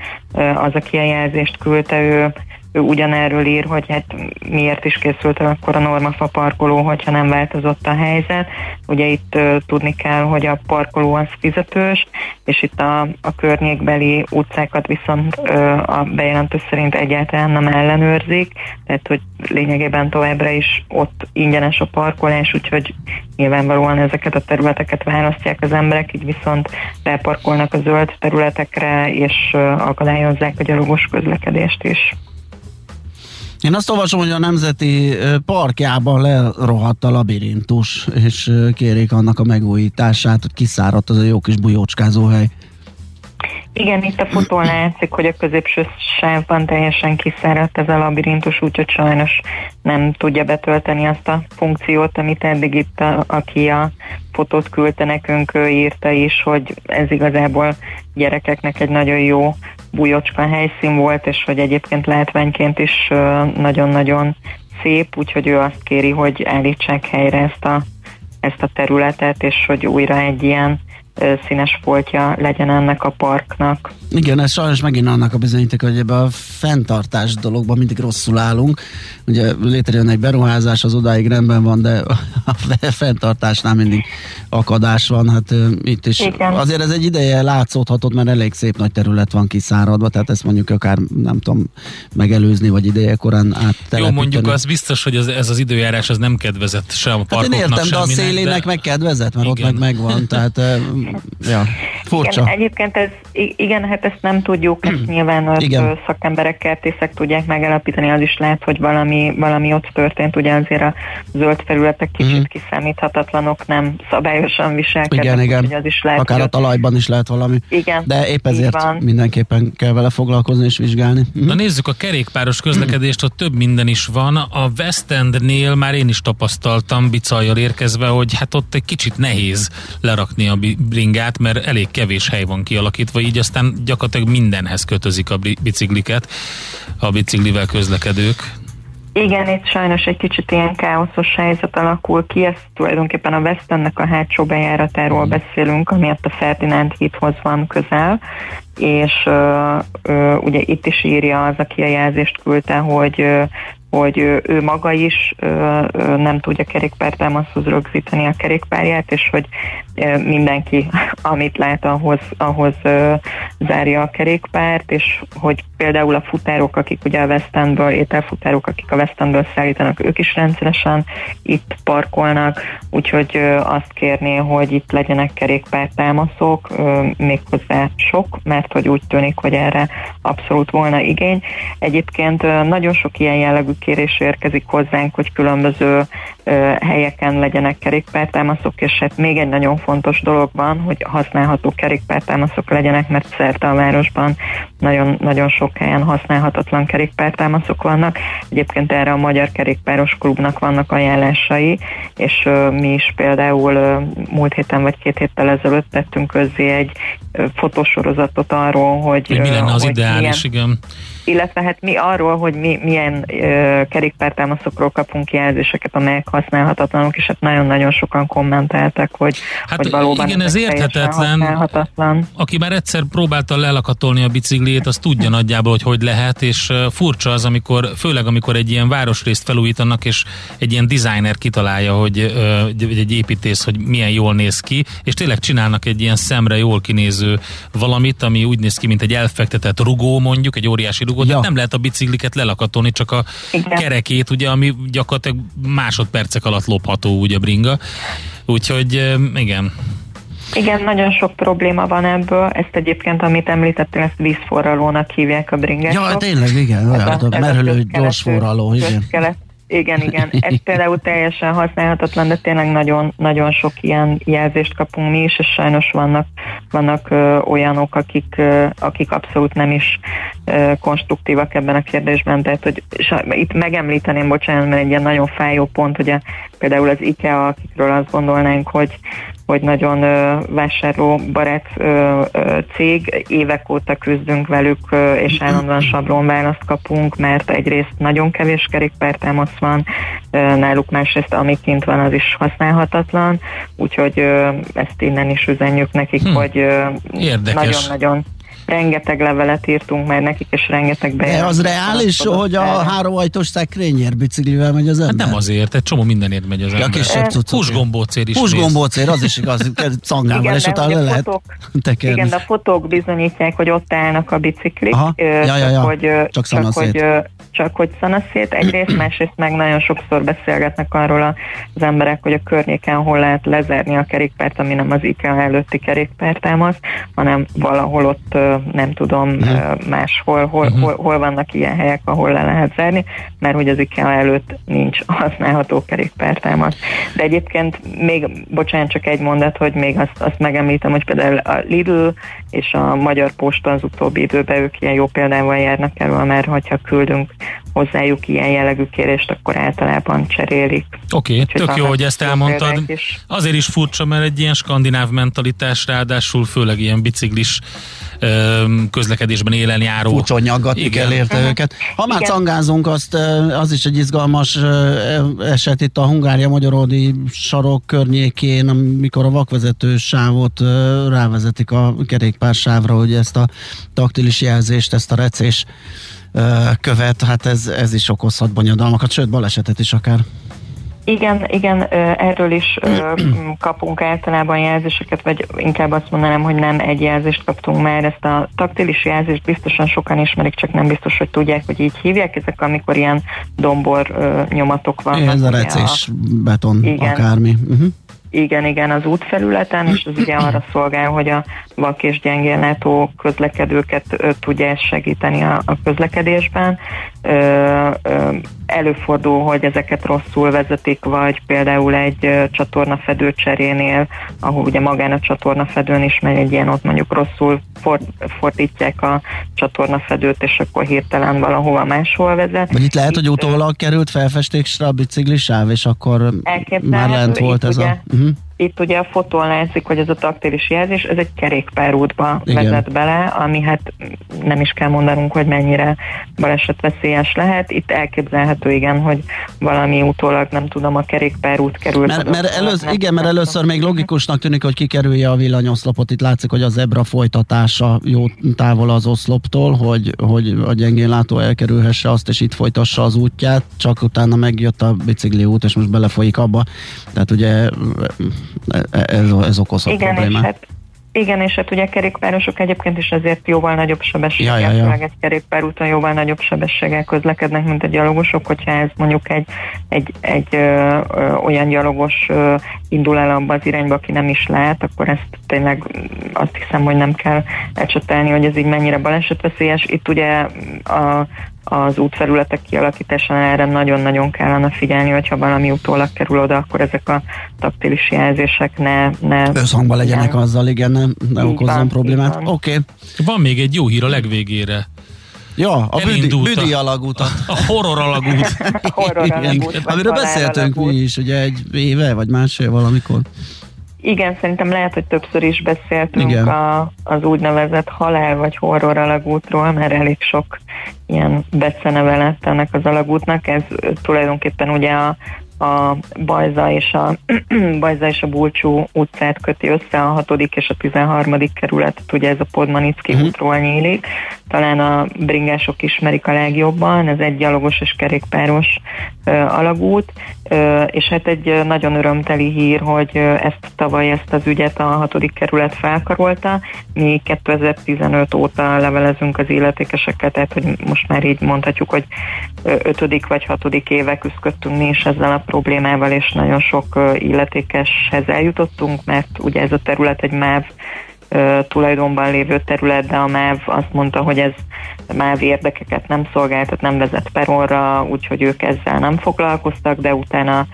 Az, aki a jelzést küldte, ő ő ugyanerről ír, hogy hát miért is készült el akkor a Normafa parkoló, hogyha nem változott a helyzet. Ugye itt uh, tudni kell, hogy a parkoló az fizetős, és itt a, a környékbeli utcákat viszont uh, a bejelentő szerint egyáltalán nem ellenőrzik, tehát hogy lényegében továbbra is ott ingyenes a parkolás, úgyhogy nyilvánvalóan ezeket a területeket választják az emberek, így viszont beparkolnak a zöld területekre, és uh, akadályozzák a gyalogos közlekedést is. Én azt olvasom, hogy a Nemzeti Parkjában lerohadt a labirintus, és kérik annak a megújítását, hogy kiszáradt az a jó kis bujócskázó hely. Igen, itt a fotón látszik, hogy a középső sávban teljesen kiszáradt ez a labirintus, úgyhogy sajnos nem tudja betölteni azt a funkciót, amit eddig itt, a, aki a fotót küldte nekünk, ő írta is, hogy ez igazából gyerekeknek egy nagyon jó bujocska helyszín volt, és hogy egyébként látványként is nagyon-nagyon szép, úgyhogy ő azt kéri, hogy állítsák helyre ezt a, ezt a területet, és hogy újra egy ilyen színes foltja legyen ennek a parknak. Igen, ez sajnos megint annak a bizonyíték, hogy ebbe a fenntartás dologban mindig rosszul állunk. Ugye létrejön egy beruházás, az odáig rendben van, de a fenntartásnál mindig akadás van. Hát itt is Igen. azért ez egy ideje látszódhatott, mert elég szép nagy terület van kiszáradva, tehát ezt mondjuk akár nem tudom megelőzni, vagy ideje korán áttelepíteni. Jó, mondjuk az biztos, hogy ez, ez az időjárás az nem kedvezett sem a Hát parkoknak, én értem, de a szélének meg kedvezett, mert Igen. ott meg megvan, tehát ja, furcsa. Igen, egyébként ez, igen, hát ezt nem tudjuk, ezt nyilván az Igen. szakemberek, kertészek tudják megalapítani, az is lehet, hogy valami, valami ott történt, ugye azért a zöld felületek kicsit Mhm. kiszámíthatatlanok, nem szabályosan viselkednek, Igen, igen. az is lehet, Akár a talajban is lehet valami. Igen, De épp ezért van. mindenképpen kell vele foglalkozni és vizsgálni. Mhm. Na nézzük a kerékpáros közlekedést, ott több minden is van. A West Endnél már én is tapasztaltam bicajjal érkezve, hogy hát ott egy kicsit nehéz lerakni a bringát, mert elég kevés hely van kialakítva, így aztán gyakorlatilag mindenhez kötözik a bi- bicikliket, a biciklivel közlekedők. Igen, itt sajnos egy kicsit ilyen káoszos helyzet alakul ki, ez tulajdonképpen a West Endnek a hátsó bejáratáról beszélünk, ami ott a Ferdinánd hídhoz van közel, és ö, ö, ugye itt is írja az, aki a jelzést küldte, hogy ö, hogy ő, maga is nem tudja kerékpártámaszhoz rögzíteni a kerékpárját, és hogy mindenki, amit lát, ahhoz, ahhoz zárja a kerékpárt, és hogy például a futárok, akik ugye a West Endből, ételfutárok, akik a West Endből szállítanak, ők is rendszeresen itt parkolnak, úgyhogy azt kérné, hogy itt legyenek kerékpártámaszok, méghozzá sok, mert hogy úgy tűnik, hogy erre abszolút volna igény. Egyébként nagyon sok ilyen jellegű kérés érkezik hozzánk, hogy különböző helyeken legyenek kerékpártámaszok, és hát még egy nagyon fontos dolog van, hogy használható kerékpártámaszok legyenek, mert szerte a városban nagyon, nagyon sok helyen használhatatlan kerékpártámaszok vannak. Egyébként erre a Magyar Kerékpáros Klubnak vannak ajánlásai, és mi is például múlt héten vagy két héttel ezelőtt tettünk közzé egy ö, fotosorozatot arról, hogy, Hogy mi lenne az hogy ideális, milyen, igen. Illetve hát mi arról, hogy mi, milyen ö, kerékpártámaszokról kapunk jelzéseket, amelyek használhatatlanok, és hát nagyon-nagyon sokan kommentáltak, hogy, Hát hogy valóban igen, ez érthetetlen. Aki már egyszer próbálta lelakatolni a bicikliét, az tudja nagyjából, hogy hogy lehet, és furcsa az, amikor, főleg amikor egy ilyen városrészt felújítanak, és egy ilyen designer kitalálja, hogy egy egy építész, hogy milyen jól néz ki, és tényleg csinálnak egy ilyen szemre jól kinéző valamit, ami úgy néz ki, mint egy elfektetett rugó mondjuk, egy óriási de Ja. nem lehet a bicikliket lelakatolni, csak a Igen. kerekét, ugye, ami gyakorlatilag másodpercek alatt lopható, ugye bringa. Úgyhogy igen, Igen, nagyon sok probléma van ebből. Ezt egyébként, amit említettél, ezt vízforralónak hívják a bringások. Ja, tényleg, igen, Ez a- olyan, ez a merülő közkeletű- gyors forraló, igen. Igen, igen. Ez például teljesen használhatatlan, de tényleg nagyon, nagyon sok ilyen jelzést kapunk mi is, és sajnos vannak, vannak ö, olyanok, akik, ö, akik abszolút nem is ö, konstruktívak ebben a kérdésben. Tehát, hogy sa- itt megemlíteném, bocsánat, mert egy ilyen nagyon fájó pont, ugye például az IKEA, akikről azt gondolnánk, hogy hogy nagyon vásárlóbarát cég, évek óta küzdünk velük, és állandóan sablonválaszt kapunk, mert egyrészt nagyon kevés kerékpártámasz van, náluk másrészt ami kint van, az is használhatatlan, úgyhogy ezt innen is üzenjük nekik, Hm. hogy nagyon-nagyon rengeteg levelet írtunk már nekik, és rengeteg De az bejelentést reális, adott hogy a háromajtós szekrényért biciklivel megy az hát ember? nem azért, egy csomó mindenért megy az Ja, ember. kisebb cuccokért. Húsgombócér is. Húsgombócér, az is igaz, szangával, Igen, és de utána le lehet fotók- tekerni. Igen, de a fotók bizonyítják, hogy ott állnak a biciklik, Aha. ö, Ja, ja, csak, ja. hogy, Csak csak, hogy, csak hogy szanaszét egyrészt, másrészt meg nagyon sokszor beszélgetnek arról az emberek, hogy a környéken hol lehet lezárni a kerékpárt, ami nem az IKEA előtti kerékpártámasz, hanem valahol ott nem tudom, Mhm. máshol, hol, hol, hol vannak ilyen helyek, ahol le lehet zárni, mert hogy az IKEA előtt nincs használható kerékpártámasz. De egyébként még, bocsánat, csak egy mondat, hogy még azt, azt megemlítem, hogy például a Lidl és a Magyar Posta az utóbbi időben ők ilyen jó példával járnak erről, mert hogyha küldünk hozzájuk ilyen jellegű kérést, akkor általában cserélik. Oké, okay, Úgyhogy tök jó, hogy ezt elmondtad. is. Azért is furcsa, mert egy ilyen skandináv mentalitás, ráadásul főleg ilyen biciklis közlekedésben élen járó. Furcson nyaggatni kell érte őket. Ha már Igen. cangázunk, azt, az is egy izgalmas eset itt a Hungária-Magyaródi sarok környékén, amikor a vakvezető sávot rávezetik a kerékpársávra, hogy ezt a taktilis jelzést, ezt a recés követ, hát ez, ez is okozhat bonyodalmakat, sőt balesetet is akár. Igen, igen, erről is kapunk általában jelzéseket, vagy inkább azt mondanám, hogy nem egy jelzést kaptunk már. Ezt a taktilis jelzést biztosan sokan ismerik, csak nem biztos, hogy tudják, hogy így hívják. Ezek, amikor ilyen dombor nyomatok vannak. Ez a recés beton, Igen. akármi. Uh-huh. Igen, igen, az útfelületen, és az ugye arra szolgál, hogy a vak és gyengénlátó közlekedőket ö, tudja ezt segíteni a, a közlekedésben. Ö, ö, előfordul, hogy ezeket rosszul vezetik, vagy például egy csatornafedő cserénél, ahol ugye magán a csatornafedőn is megy egy ilyen, ott mondjuk rosszul for, fordítják a csatornafedőt, és akkor hirtelen valahova máshol vezet. Vagy itt lehet, hogy Itt, ö, utólag került felfestésre a biciklisáv, és akkor már lent volt ez ugye- a... Uh-huh. Itt ugye a fotón látszik, hogy ez a taktilis jelzés, ez egy kerékpárútba Igen. vezet bele, ami hát nem is kell mondanunk, hogy mennyire balesetveszélyes lehet. Itt elképzelhető, igen, hogy valami utólag, nem tudom, a kerékpárút került. Mert, mert elősz, nem igen, mert először még logikusnak tűnik, hogy kikerülje a villanyoszlopot. Itt látszik, hogy a zebra folytatása jó távol az oszloptól, hogy, hogy a gyengén látó elkerülhesse azt, és itt folytassa az útját, csak utána megjött a bicikli út, és most belefolyik abba. Tehát ugye ez, ez okozhat Igen, és problémát. hát igen, és hát ugye kerékpárosok egyébként is azért jóval nagyobb sebességgel, Ja, ja, ja. főleg egy kerékpárúton jóval nagyobb sebességgel közlekednek, mint a gyalogosok, hogyha ez mondjuk egy, egy, egy ö, ö, olyan gyalogos ö, indul el abba az irányba, aki nem is lát, akkor ezt tényleg azt hiszem, hogy nem kell ecsetelni, hogy ez így mennyire balesetveszélyes. Itt ugye a, az útfelületek kialakításánál erre nagyon-nagyon kellene figyelni, hogyha valami utólag kerül oda, akkor ezek a taktilis jelzések ne... ne Összhangban legyenek igen. azzal, igen, ne, ne okozzon van, problémát. Oké. Okay. Van még egy jó hír a legvégére. Ja, a büdi, Elindult a- büdi alagútat. A horror alagút. horror alagút, amiről beszéltünk alagút. mi is, ugye egy éve, vagy másfél valamikor. Igen, szerintem lehet, hogy többször is beszéltünk Igen. a, az úgynevezett halál vagy horror alagútról, mert elég sok ilyen beceneve lett ennek az alagútnak. Ez tulajdonképpen ugye a, a Bajza és a, Bajza és a Bulcsú utcát köti össze, a 6. és a 13. kerületet, ugye ez a Podmanicki Mhm. útról nyílik. Talán a bringások ismerik a legjobban, ez egy gyalogos és kerékpáros ö, alagút, ö, és hát egy nagyon örömteli hír, hogy ezt tavaly ezt az ügyet a 6. kerület felkarolta. Mi 2015 óta levelezünk az illetékesekkel, tehát hogy most már így mondhatjuk, hogy ö, ötödik vagy hatodik éve küzdöttünk mi is ezzel a problémával, és nagyon sok illetékeshez eljutottunk, mert ugye ez a terület egy MÁV tulajdonban lévő terület, de a MÁV azt mondta, hogy ez MÁV érdekeket nem szolgáltat, nem vezet peronra, úgyhogy ők ezzel nem foglalkoztak, de utána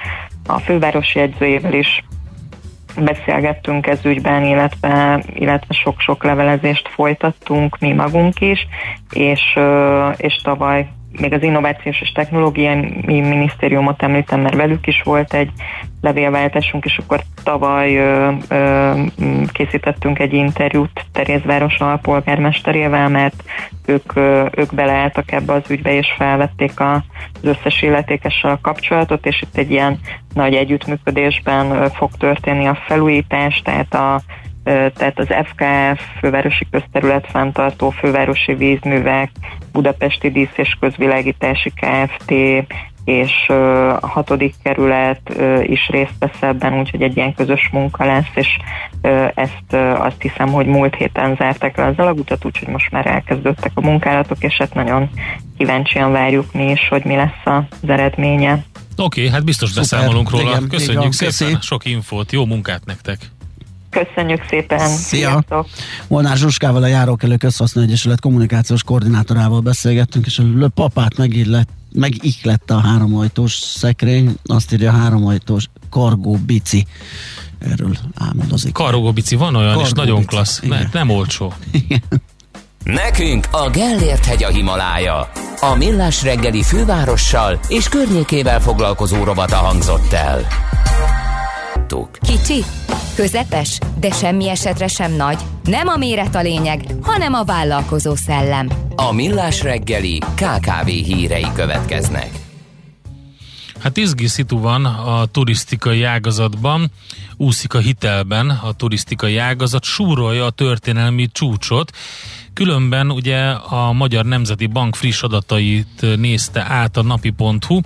a fővárosi jegyzőjével is beszélgettünk ez ügyben, illetve, illetve sok-sok levelezést folytattunk mi magunk is, és, és tavaly még az Innovációs és Technológiai Minisztériumot említem, mert velük is volt egy levélváltásunk, és akkor tavaly ö, ö, készítettünk egy interjút Terézváros alpolgármesterével, mert ők, ö, ők beleálltak ebbe az ügybe, és felvették a, az összes illetékessel a kapcsolatot, és itt egy ilyen nagy együttműködésben ö, fog történni a felújítás, tehát a tehát az FKF, Fővárosi Közterület Fenntartó, Fővárosi Vízművek, Budapesti Dísz és Közvilágítási Kft. és a hatodik kerület is részt vesz ebben, úgyhogy egy ilyen közös munka lesz, és ezt azt hiszem, hogy múlt héten zárták le az alagutat, úgyhogy most már elkezdődtek a munkálatok, és hát nagyon kíváncsian várjuk mi is, hogy mi lesz az eredménye. Oké, okay, hát biztos Szuper, beszámolunk róla. igen, Köszönjük van, szépen köszi. sok infót, jó munkát nektek! Köszönjük szépen. Szia! Sziasztok. Molnár Zsuskával, a Járókelő Közhasznú Egyesület kommunikációs koordinátorával beszélgettünk, és a papát megillett, megiklette a háromajtós szekrény, azt írja a háromajtós kargó bici. Erről álmodozik. Kargóbici van olyan, és Kargóbici, nagyon klassz. Ne, igen. nem olcsó. Nekünk a Gellért hegy a Himalája. A Millás reggeli fővárossal és környékével foglalkozó rovata hangzott el. Tuk. Kicsi, közepes, de semmi esetre sem nagy. Nem a méret a lényeg, hanem a vállalkozó szellem. A Millás reggeli KKV hírei következnek. Hát izgi szitu van a turisztikai ágazatban, úszik a hitelben a turisztikai ágazat, súrolja a történelmi csúcsot, Különben ugye a Magyar Nemzeti Bank friss adatait nézte át a napi.hu,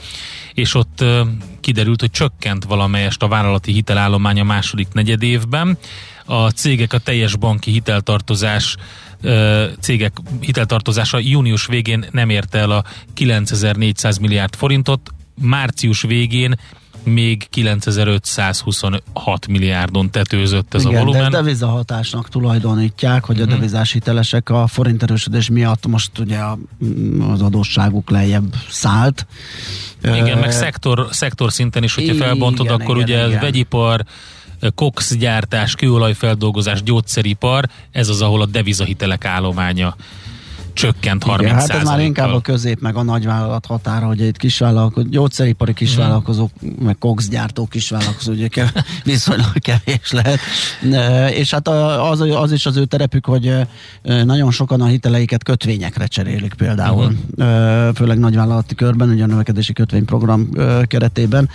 és ott kiderült, hogy csökkent valamelyest a vállalati hitelállomány a második negyedévben. A cégek a teljes banki hiteltartozás cégek hiteltartozása június végén nem érte el a 9400 milliárd forintot, március végén még 9526 milliárdon tetőzött ez Igen, a volumen. de devizahatásnak tulajdonítják, hogy a Mhm. devizás hitelesek a forint erősödés miatt most ugye az adósságuk lejjebb szállt. Igen, meg szektor, szektor szinten is, hogyha igen, felbontod, akkor igen, ugye igen. vegyipar, kokszgyártás, kőolajfeldolgozás, gyógyszeripar, ez az, ahol a devizahitelek állománya csökkent 30 Igen, hát ez már inkább a közép meg a nagyvállalat határa, hogy itt kisvállalkozó, gyógyszeripari kisvállalkozók, meg kokszgyártó kisvállalkozók, ugye kev- viszonylag kevés lehet. És hát az, az is az ő terepük, hogy nagyon sokan a hiteleiket kötvényekre cserélik például, uh-huh. főleg nagyvállalati körben, ugye a növekedési kötvényprogram keretében.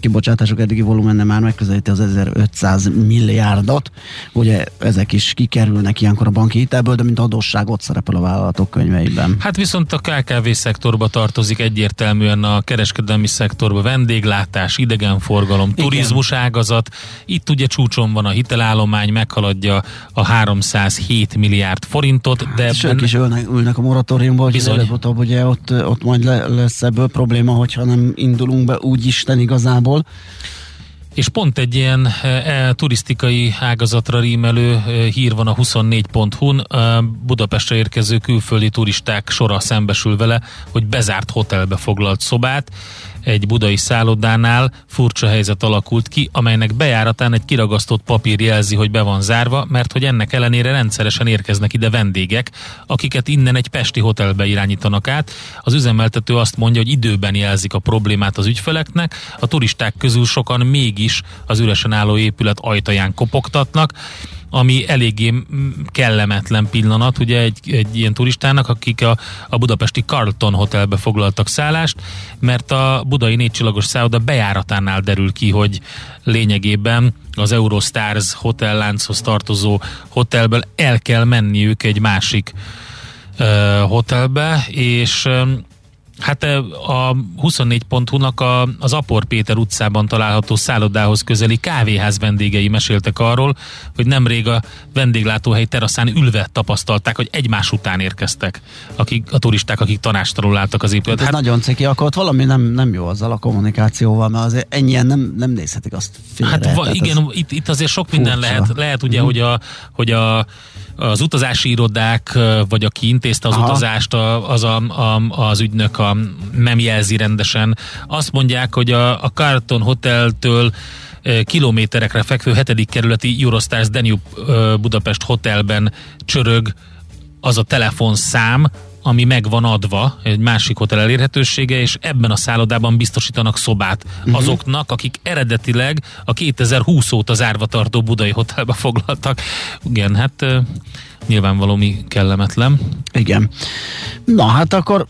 Kibocsátások eddigi volumenne már megközelíti az 1500 milliárdot. Ugye ezek is kikerülnek ilyenkor a banki hitelből, de mint adósságot szerepel a vállalatok könyveiben. Hát viszont a KKV szektorba tartozik egyértelműen a kereskedelmi szektorba, vendéglátás, idegenforgalom, turizmus ágazat. Itt ugye csúcson van a hitelállomány, meghaladja a 307 milliárd forintot, de És ők is ülnek, ülnek a moratóriumban, hogy előbb-utóbb ugye ott, ott majd le, lesz ebből probléma, hogyha nem indulunk be úgy Isten igazából. És pont egy ilyen e, turisztikai ágazatra rímelő e, hír van a 24.hu-n. E, Budapestre érkező külföldi turisták sora szembesül vele, hogy bezárt hotelbe foglalt szobát. Egy budai szállodánál furcsa helyzet alakult ki, amelynek bejáratán egy kiragasztott papír jelzi, hogy be van zárva, mert hogy ennek ellenére rendszeresen érkeznek ide vendégek, akiket innen egy pesti hotelbe irányítanak át. Az üzemeltető azt mondja, hogy időben jelzik a problémát az ügyfeleknek, a turisták közül sokan mégis az üresen álló épület ajtaján kopogtatnak, ami eléggé mm, kellemetlen pillanat, ugye egy, egy ilyen turistának, akik a, a budapesti Carlton Hotelbe foglaltak szállást, mert a budai négycsillagos szálloda bejáratánál derül ki, hogy lényegében az Eurostars hotellánchoz tartozó hotelből el kell menniük egy másik hotelbe, és Hát a 24.hu-nak a, az Apor Péter utcában található szállodához közeli kávéház vendégei meséltek arról, hogy nemrég a vendéglátóhely teraszán ülve tapasztalták, hogy egymás után érkeztek akik, a turisták, akik tanástalanul álltak az épület. Hát nagyon ciki, akkor ott valami nem, nem jó azzal a kommunikációval, mert azért ennyien nem, nem nézhetik azt félre. Hát va, igen, ez- itt, itt azért sok minden furcsa. lehet. Lehet ugye, Mhm. hogy, a, hogy a, az utazási irodák, vagy aki intézte az Aha. utazást, az, a, a, az ügynök a, nem jelzi rendesen. Azt mondják, hogy a, a Carlton Hoteltől kilométerekre fekvő hetedik kerületi Eurostars Danube Budapest Hotelben csörög az a telefonszám, ami meg van adva, egy másik hotel elérhetősége, és ebben a szállodában biztosítanak szobát uh-huh. azoknak, akik eredetileg a 2020 óta zárva tartó budai hotelbe foglaltak. Igen, hát nyilván valami kellemetlen. Igen. Na, hát akkor...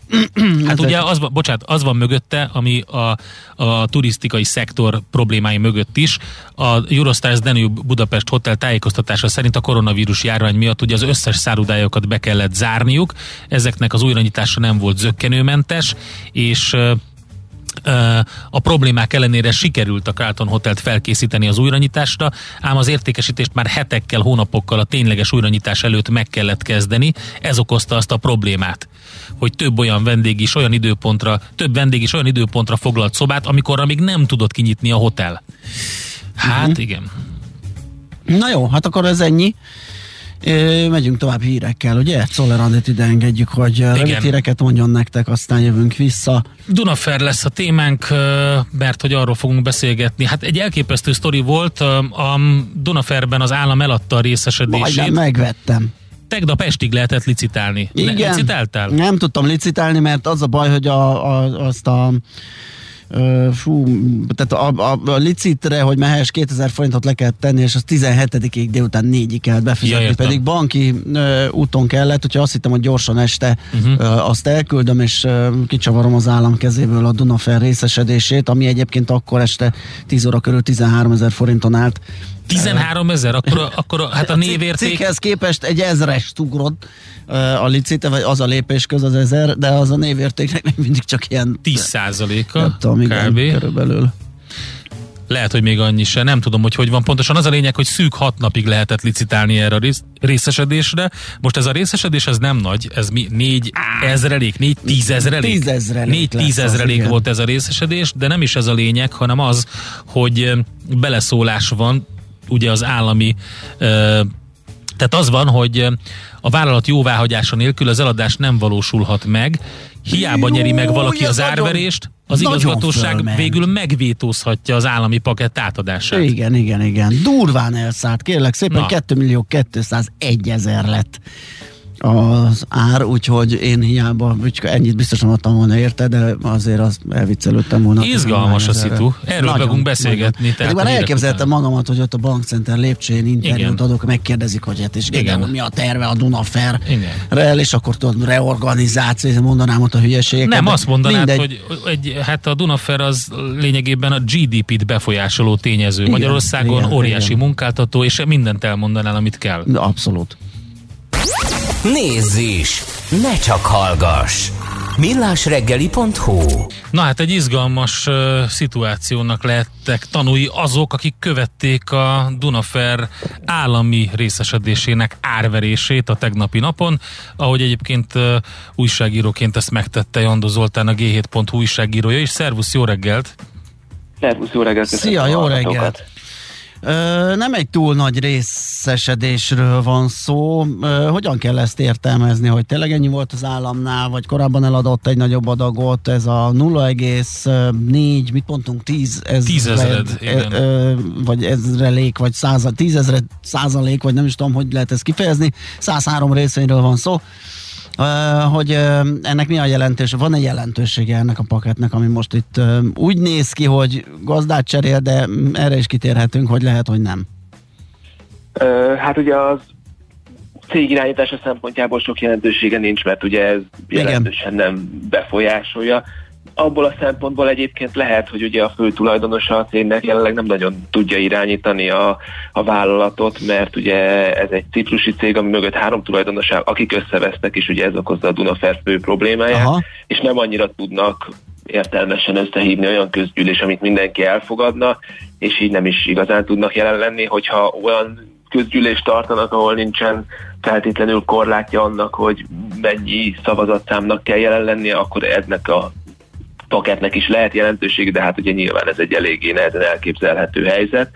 Hát ez ugye az, van- bocsánat, az van mögötte, ami a, a turisztikai szektor problémái mögött is. A Eurostars Danube Budapest Hotel tájékoztatása szerint a koronavírus járvány miatt ugye az összes szállodájukat be kellett zárniuk. Ezeknek az újranyitása nem volt zöggenőmentes, és a problémák ellenére sikerült a Carlton Hotelt felkészíteni az újranyitásra, ám az értékesítést már hetekkel, hónapokkal a tényleges újranyitás előtt meg kellett kezdeni. Ez okozta azt a problémát, hogy több olyan vendég is olyan időpontra, több vendég is olyan időpontra foglalt szobát, amikor még nem tudott kinyitni a hotel. Hát Mhm. igen. Na jó, hát akkor ez ennyi. Ö, megyünk tovább hírekkel, ugye? Czoller Andit ide engedjük, hogy rövid híreket mondjon nektek, aztán jövünk vissza. Dunafer lesz a témánk, mert hogy arról fogunk beszélgetni. Hát egy elképesztő sztori volt, a Dunaferben az állam eladta a részesedését. Majdnem megvettem. Tegnap estig lehetett licitálni. Ne, Igen. licitáltál? Nem tudtam licitálni, mert az a baj, hogy a, a, azt a fú, tehát a, a, a licitre, hogy mehess 2000 forintot le kellett tenni, és az 17-ig délután 4-ig kellett befizetni, Ja, pedig banki ö, úton kellett, hogyha azt hittem, hogy gyorsan este uh-huh. ö, azt elküldöm, és ö, kicsavarom az állam kezéből a Dunafer részesedését, ami egyébként akkor este 10 óra körül 13 ezer forinton állt. 13 ezer? Akkor, akkor hát a névérték... Cikkhez képest egy ezres ugrott a licite, vagy az a lépés köz az ezer, de az a névértéknek még mindig csak ilyen 10 százaléka kb. körülbelül. Lehet, hogy még annyi se, nem tudom, hogy hogy van pontosan. Az a lényeg, hogy szűk hat napig lehetett licitálni erre a rész, részesedésre. Most ez a részesedés, ez nem nagy, ez mi? Négy ezrelék, négy tízezrelék? Tízezrelék Négy tízezrelék volt ez a részesedés, de nem is ez a lényeg, hanem az, hogy beleszólás van, ugye az állami tehát az van, hogy a vállalat jóváhagyása nélkül az eladás nem valósulhat meg, hiába Jó, nyeri meg valaki az nagyon- árverést, az igazgatóság fölment. végül megvétózhatja az állami pakett átadását. Igen, igen, igen. Durván elszállt, kérlek szépen, Na. 2 millió 201 ezer lett az ár, úgyhogy én hiába, ennyit biztosan adtam volna érte, de azért az elviccelődtem volna. Izgalmas a szitu. Erről fogunk beszélgetni, Nagyon. tehát már elképzeltem után. magamat, hogy ott a bankcenter lépcsőjén interjút Igen. adok, megkérdezik, hogy hát és igen, Igen. mi a terve a Dunafer Igen. rel, és akkor tudod, reorganizáció, mondanám ott a hülyeségeket. Nem, azt mondanád, mindegy. hogy egy, hát a Dunafer az lényegében a GDP-t befolyásoló tényező. Igen, Magyarországon igen, óriási igen. munkáltató, és mindent elmondanál, amit kell. Abszolút. Nézz is! Ne csak hallgass! millásreggeli.hu Na hát egy izgalmas uh, szituációnak lehettek tanúi azok, akik követték a Dunafer állami részesedésének árverését a tegnapi napon, ahogy egyébként uh, újságíróként ezt megtette Jandó Zoltán, a G7.hu újságírója, és szervusz, jó reggelt! Szervusz, jó reggelt! Szia, jó hallgatókat. reggelt! Ö, nem egy túl nagy részesedésről van szó. Ö, hogyan kell ezt értelmezni, hogy tényleg ennyi volt az államnál, vagy korábban eladott egy nagyobb adagot, ez a 0,4, mit mondtunk, 10 ezred, Tízezred, igen. ö, vagy ezrelék, vagy száza, tízezred százalék, vagy nem is tudom, hogy lehet ezt kifejezni. 103 részvényről van szó. Hogy ennek mi a jelentős, van egy jelentősége ennek a paketnek, ami most itt úgy néz ki, hogy gazdát cserél, de erre is kitérhetünk, hogy lehet, hogy nem. Hát ugye az cég irányítása szempontjából sok jelentősége nincs, mert ugye ez Igen. jelentősen nem befolyásolja. Abból a szempontból egyébként lehet, hogy ugye a fő tulajdonosa a cégnek jelenleg nem nagyon tudja irányítani a, a vállalatot, mert ugye ez egy ciprusi cég, ami mögött három tulajdonos áll, akik összevesztek, és ugye ez okozza a Dunafer fő problémáját, Aha. és nem annyira tudnak értelmesen összehívni olyan közgyűlés, amit mindenki elfogadna, és így nem is igazán tudnak jelen lenni, hogyha olyan közgyűlést tartanak, ahol nincsen feltétlenül korlátja annak, hogy mennyi szavazatszámnak kell jelen lennie, akkor ennek a paketnek is lehet jelentőség, de hát ugye nyilván ez egy eléggé nehezen elképzelhető helyzet.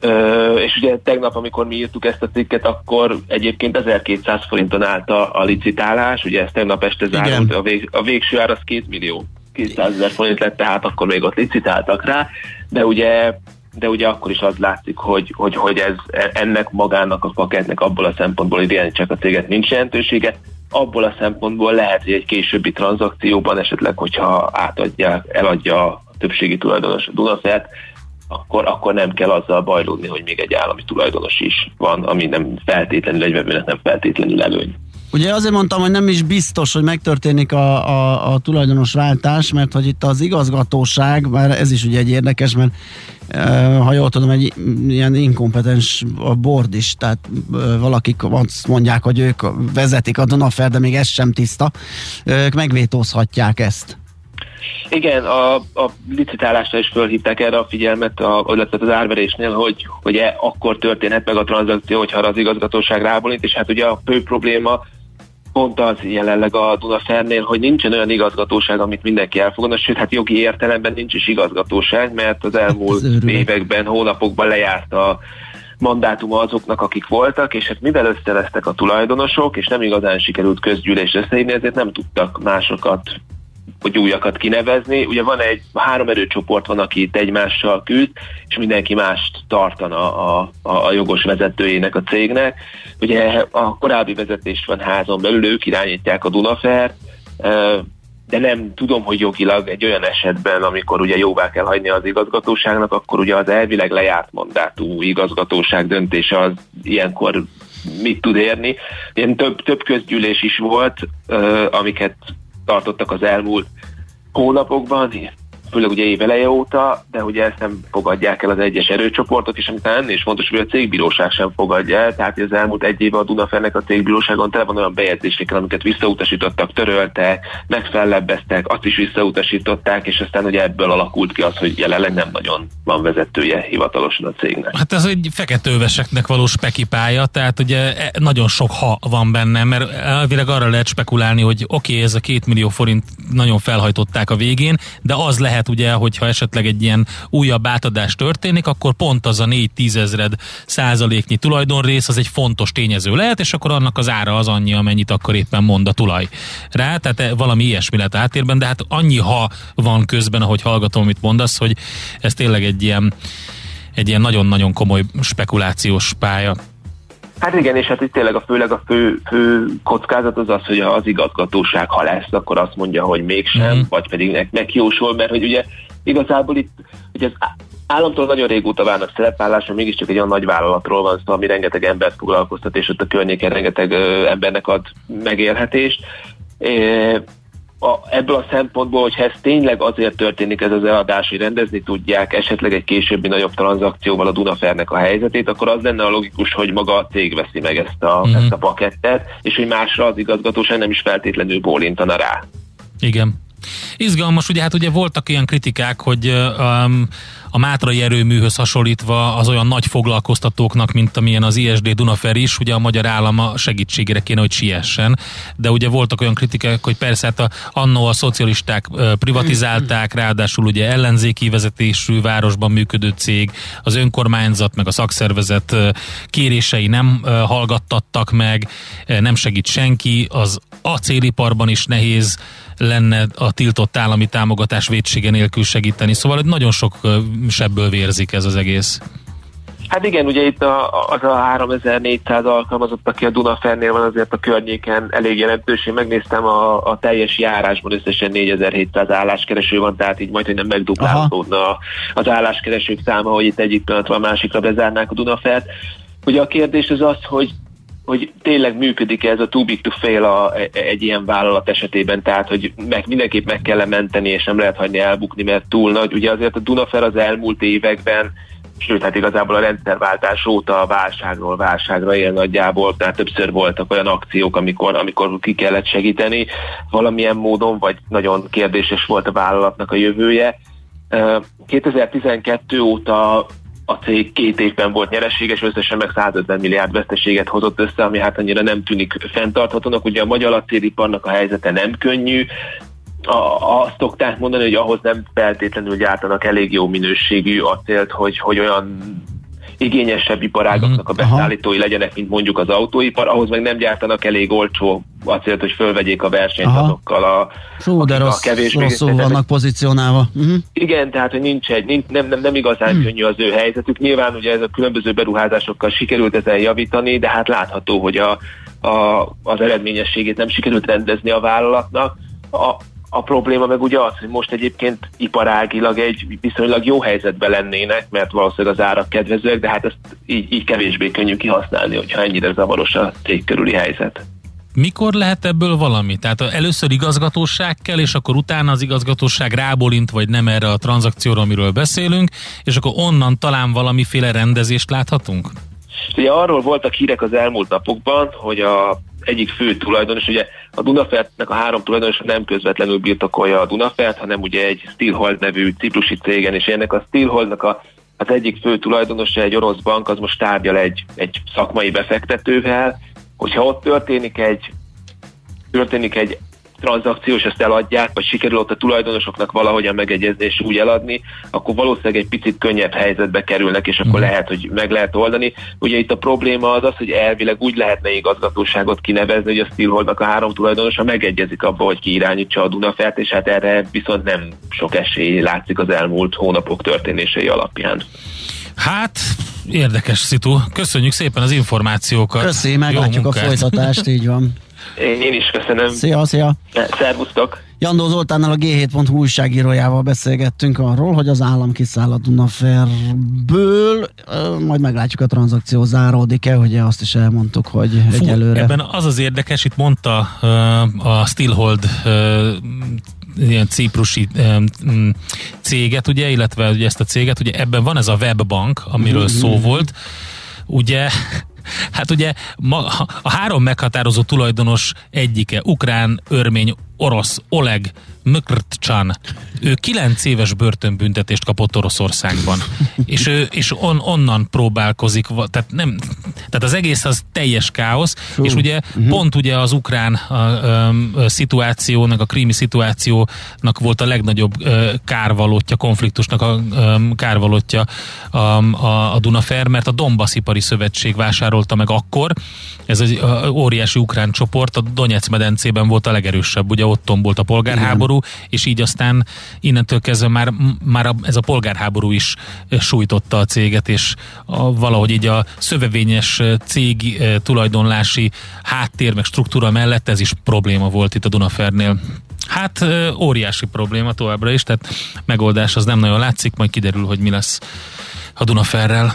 Ö, és ugye tegnap, amikor mi írtuk ezt a cikket, akkor egyébként 1200 forinton állt a, a licitálás, ugye ez tegnap este zárult, a, vég, a végső ár az 2 millió. 200 ezer forint lett, tehát akkor még ott licitáltak rá, de ugye de ugye akkor is az látszik, hogy, hogy, hogy ez ennek magának a paketnek abból a szempontból, hogy irányítsák a céget nincs jelentősége, abból a szempontból lehet, hogy egy későbbi tranzakcióban esetleg, hogyha átadják, eladja a többségi tulajdonos a Dunafert, akkor, akkor nem kell azzal bajlódni, hogy még egy állami tulajdonos is van, ami nem feltétlenül egy vevőnek nem feltétlenül előny. Ugye azért mondtam, hogy nem is biztos, hogy megtörténik a, a, a tulajdonos váltás, mert hogy itt az igazgatóság, már ez is ugye egy érdekes, mert e, ha jól tudom, egy ilyen inkompetens a board is, tehát e, valakik azt mondják, hogy ők vezetik a Dunafer, de még ez sem tiszta, ők megvétózhatják ezt. Igen, a, a licitálásra is fölhívták erre a figyelmet, a, illetve az árverésnél, hogy, hogy e, akkor történhet meg a tranzakció, hogyha az igazgatóság rábólint, és hát ugye a fő probléma pont az jelenleg a Dunafernél, hogy nincsen olyan igazgatóság, amit mindenki elfogadna, sőt, hát jogi értelemben nincs is igazgatóság, mert az elmúlt években, hónapokban lejárt a mandátuma azoknak, akik voltak, és hát mivel összevesztek a tulajdonosok, és nem igazán sikerült közgyűlés összehívni, ezért nem tudtak másokat vagy újakat kinevezni. Ugye van egy három erőcsoport van, aki itt egymással küzd, és mindenki mást tartana a, a, a jogos vezetőjének a cégnek. Ugye a korábbi vezetés van házon belül, ők irányítják a Dunafert, de nem tudom, hogy jogilag egy olyan esetben, amikor ugye jóvá kell hagyni az igazgatóságnak, akkor ugye az elvileg lejárt mandátú igazgatóság döntése az ilyenkor mit tud érni. Ilyen több, több közgyűlés is volt, amiket tartottak az elmúlt hónapokban, főleg ugye éveleje óta, de ugye ezt nem fogadják el az egyes erőcsoportok, és amit ennél is fontos, hogy a cégbíróság sem fogadja el, tehát az elmúlt egy évben a Dunafernek a cégbíróságon tele van olyan bejegyzésekkel, amiket visszautasítottak, töröltek, megfellebbeztek, azt is visszautasították, és aztán ugye ebből alakult ki az, hogy jelenleg nem nagyon van vezetője hivatalosan a cégnek. Hát ez egy feketőveseknek való spekipája, tehát ugye e, nagyon sok ha van benne, mert elvileg arra lehet spekulálni, hogy oké, okay, ez a két millió forint nagyon felhajtották a végén, de az lehet lehet ugye, hogyha esetleg egy ilyen újabb átadás történik, akkor pont az a 4 tízezred százaléknyi tulajdonrész az egy fontos tényező lehet, és akkor annak az ára az annyi, amennyit akkor éppen mond a tulaj rá, tehát e, valami ilyesmi lehet áttérben, de hát annyi ha van közben, ahogy hallgatom, amit mondasz, hogy ez tényleg egy ilyen egy ilyen nagyon-nagyon komoly spekulációs pálya. Hát igen, és hát itt tényleg a főleg a fő, fő kockázat az az, hogy ha az igazgatóság, ha lesz, akkor azt mondja, hogy mégsem, mm. vagy pedig nek, megjósol, mert hogy ugye igazából itt, hogy az államtól nagyon régóta várnak szerepállásra, mégiscsak egy olyan nagy vállalatról van szó, ami rengeteg embert foglalkoztat, és ott a környéken rengeteg ö, embernek ad megélhetést a, ebből a szempontból, hogyha ez tényleg azért történik ez az eladás, hogy rendezni tudják esetleg egy későbbi nagyobb tranzakcióval a Dunafernek a helyzetét, akkor az lenne a logikus, hogy maga a cég veszi meg ezt a, mm-hmm. ezt a pakettet, és hogy másra az igazgatóság nem is feltétlenül bólintana rá. Igen. Izgalmas, ugye hát ugye voltak ilyen kritikák, hogy um, a Mátrai erőműhöz hasonlítva az olyan nagy foglalkoztatóknak, mint amilyen az ISD Dunafer is, ugye a magyar állama segítségére kéne, hogy siessen, de ugye voltak olyan kritikák, hogy persze hát a, annó a szocialisták privatizálták, ráadásul ugye ellenzéki vezetésű városban működő cég, az önkormányzat meg a szakszervezet kérései nem hallgattattak meg, nem segít senki, az acéliparban is nehéz lenne a tiltott állami támogatás védsége nélkül segíteni. Szóval nagyon sok sebből vérzik ez az egész. Hát igen, ugye itt a, az a 3400 alkalmazott, aki a Dunafernél van azért a környéken elég jelentős. Én megnéztem a, a teljes járásban összesen 4700 álláskereső van, tehát így majd, hogy nem megduplálódna az álláskeresők száma, hogy itt egyik pillanatban a másikra bezárnák a Dunafert. Ugye a kérdés az az, hogy hogy tényleg működik ez a too big to fail a, egy ilyen vállalat esetében, tehát hogy meg, mindenképp meg kell menteni, és nem lehet hagyni elbukni, mert túl nagy. Ugye azért a Dunafer az elmúlt években sőt, hát igazából a rendszerváltás óta a válságról válságra él nagyjából, tehát többször voltak olyan akciók, amikor, amikor ki kellett segíteni valamilyen módon, vagy nagyon kérdéses volt a vállalatnak a jövője. 2012 óta a cég két évben volt nyereséges, összesen meg 150 milliárd veszteséget hozott össze, ami hát annyira nem tűnik fenntarthatónak. Ugye a magyar acéliparnak a helyzete nem könnyű, a, azt szokták mondani, hogy ahhoz nem feltétlenül gyártanak elég jó minőségű acélt, hogy, hogy olyan igényesebb iparágaknak a mhm. beszállítói legyenek, mint mondjuk az autóipar, ahhoz meg nem gyártanak elég olcsó acélt, hogy fölvegyék a versenyt Aha. azokkal a, Fú, de rossz, a kevésbé... rosszul vannak pozícionálva. Uh-huh. Igen, tehát hogy nincs egy, nincs, nem, nem, nem igazán uh-huh. könnyű az ő helyzetük. Nyilván ugye ez a különböző beruházásokkal sikerült ezen javítani, de hát látható, hogy a, a, az eredményességét nem sikerült rendezni a vállalatnak. A, a probléma meg ugye az, hogy most egyébként iparágilag egy viszonylag jó helyzetben lennének, mert valószínűleg az árak kedvezőek, de hát ezt így, így kevésbé könnyű kihasználni, hogyha ennyire zavaros a cég körüli helyzet. Mikor lehet ebből valami? Tehát először igazgatóság kell, és akkor utána az igazgatóság rábolint, vagy nem erre a tranzakcióra, amiről beszélünk, és akkor onnan talán valamiféle rendezést láthatunk? Ugye arról voltak hírek az elmúlt napokban, hogy a egyik fő tulajdonos, ugye a Dunafertnek a három tulajdonosa nem közvetlenül birtokolja a Dunafert, hanem ugye egy Steelhold nevű ciprusi cégen, és ennek a Steelholdnak a, az egyik fő tulajdonosa, egy orosz bank, az most tárgyal egy, egy szakmai befektetővel, hogyha ott történik egy történik egy tranzakciós, ezt eladják, vagy sikerül ott a tulajdonosoknak valahogyan megegyezni és úgy eladni, akkor valószínűleg egy picit könnyebb helyzetbe kerülnek, és akkor lehet, hogy meg lehet oldani. Ugye itt a probléma az az, hogy elvileg úgy lehetne igazgatóságot kinevezni, hogy a Steelholdnak a három tulajdonosa megegyezik abba, hogy ki irányítsa a Dunafert, és hát erre viszont nem sok esély látszik az elmúlt hónapok történései alapján. Hát, érdekes szitu. Köszönjük szépen az információkat. Köszi, meglátjuk a folytatást, így van. Én, én is köszönöm. Szia, szia! Szervusztok! Jandó Zoltánnal a G7.hu újságírójával beszélgettünk arról, hogy az állam kiszáll a Dunaferből, majd meglátjuk a tranzakció záródik-e, ugye azt is elmondtuk, hogy Fú, egyelőre... Ebben az az érdekes, itt mondta a Steelhold ilyen ciprusi um, céget, ugye, illetve ugye ezt a céget, ugye ebben van ez a webbank, amiről szó volt, ugye Hát ugye ma, a három meghatározó tulajdonos egyike, ukrán, örmény, orosz, Oleg Mökrtcsan, ő kilenc éves börtönbüntetést kapott Oroszországban, és ő és on, onnan próbálkozik, tehát nem, tehát az egész az teljes káosz, Fú. és ugye Mhm. pont ugye az ukrán a, a, a szituációnak, a krími szituációnak volt a legnagyobb ö, kárvalótja, konfliktusnak a ö, kárvalótja a, a, a Dunafer, mert a Donbass Ipari Szövetség vásárolta meg akkor, ez egy óriási ukrán csoport, a Donetsz medencében volt a legerősebb, ugye ott tombolt a polgárháború, és így aztán innentől kezdve már, már ez a polgárháború is sújtotta a céget, és a, valahogy így a szövevényes cég tulajdonlási háttér meg struktúra mellett ez is probléma volt itt a Dunafernél. Hát óriási probléma továbbra is, tehát megoldás az nem nagyon látszik, majd kiderül, hogy mi lesz a Dunaferrel.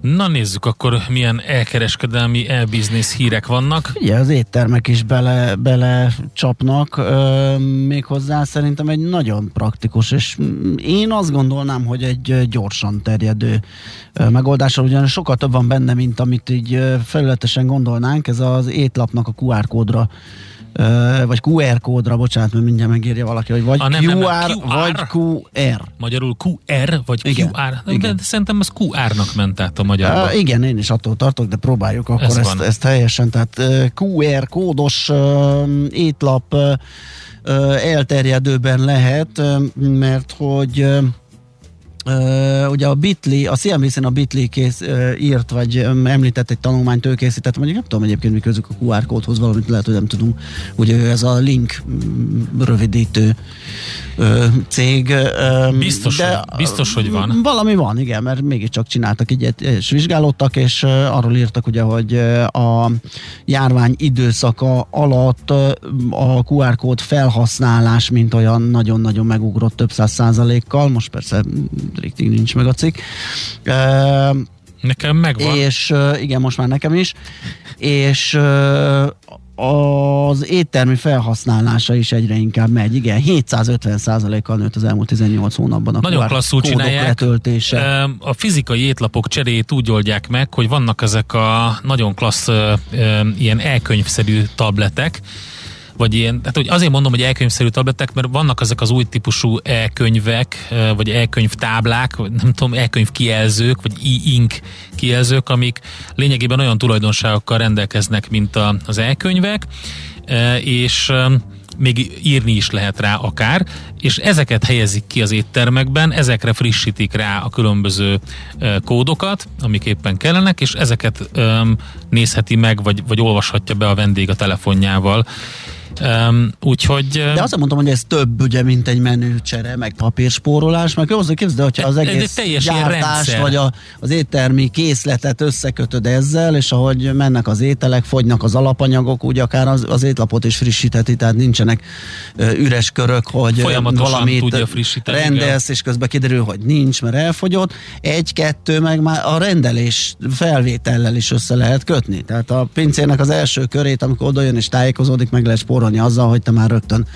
Na nézzük akkor, milyen elkereskedelmi, e-business hírek vannak. Ugye az éttermek is bele, bele csapnak, ö, méghozzá szerintem egy nagyon praktikus, és én azt gondolnám, hogy egy gyorsan terjedő ö, megoldással, ugyanis sokkal több van benne, mint amit így felületesen gondolnánk, ez az étlapnak a QR kódra vagy QR kódra, bocsánat, mert mindjárt megírja valaki, hogy vagy Ah, nem, nem, QR, nem, QR. vagy QR. Magyarul QR vagy Igen, QR. Igen. de szerintem ez QR-nak ment át a magyarba. Uh, igen, én is attól tartok, de próbáljuk akkor Ez ezt, van. ezt helyesen. Tehát uh, QR kódos uh, étlap uh, elterjedőben lehet, uh, mert hogy uh, Uh, ugye a Bitly, a CNBC-n a Bitly kész, uh, írt, vagy um, említett egy tanulmányt, ő készített, mondjuk nem tudom egyébként mi közük a QR kódhoz, valamit lehet, hogy nem tudunk. Ugye ő ez a link mm, rövidítő uh, cég. um, Biztos, hogy- biztos, hogy van. Valami van, igen, mert mégiscsak csináltak egyet, és vizsgálódtak, és uh, arról írtak ugye, hogy uh, a járvány időszaka alatt uh, a QR kód felhasználás, mint olyan nagyon-nagyon megugrott több száz százalékkal, most persze riktig nincs meg a cikk. Uh, Nekem megvan. és uh, igen, most már nekem is, és uh, az éttermi felhasználása is egyre inkább megy. Igen, 750%-kal nőtt az elmúlt 18 hónapban a Nagyon klasszul csinálják. letöltése. Ö, A fizikai étlapok cseréjét úgy oldják meg, hogy vannak ezek a nagyon klassz ilyen elkönyvszerű tabletek, vagy ilyen, tehát hogy azért mondom, hogy elkönyvszerű tabletek, mert vannak ezek az új típusú elkönyvek, ö, vagy elkönyvtáblák, vagy nem tudom, elkönyv kijelzők, vagy e-ink kijelzők, amik lényegében olyan tulajdonságokkal rendelkeznek, mint a, az elkönyvek, ö, és ö, még írni is lehet rá akár, és ezeket helyezik ki az éttermekben, ezekre frissítik rá a különböző kódokat, amik éppen kellenek, és ezeket öm, nézheti meg, vagy, vagy olvashatja be a vendég a telefonjával. Öm, úgyhogy... De azt mondom, hogy ez több, ugye, mint egy menücsere, meg papírspórolás, meg hozzá képzeld, hogyha az egész teljes ilyen gyártás, rendszer. vagy a, az éttermi készletet összekötöd ezzel, és ahogy mennek az ételek, fogynak az alapanyagok, úgy akár az, az étlapot is frissítheti, tehát nincsenek üres körök, hogy valamit tudja frissíteni, rendelsz, és közben kiderül, hogy nincs, mert elfogyott. Egy-kettő, meg már a rendelés felvétellel is össze lehet kötni. Tehát a pincének az első körét, amikor oda jön és tájékozódik, meg lehet spórolni spórolni azzal, hogy te már rögtön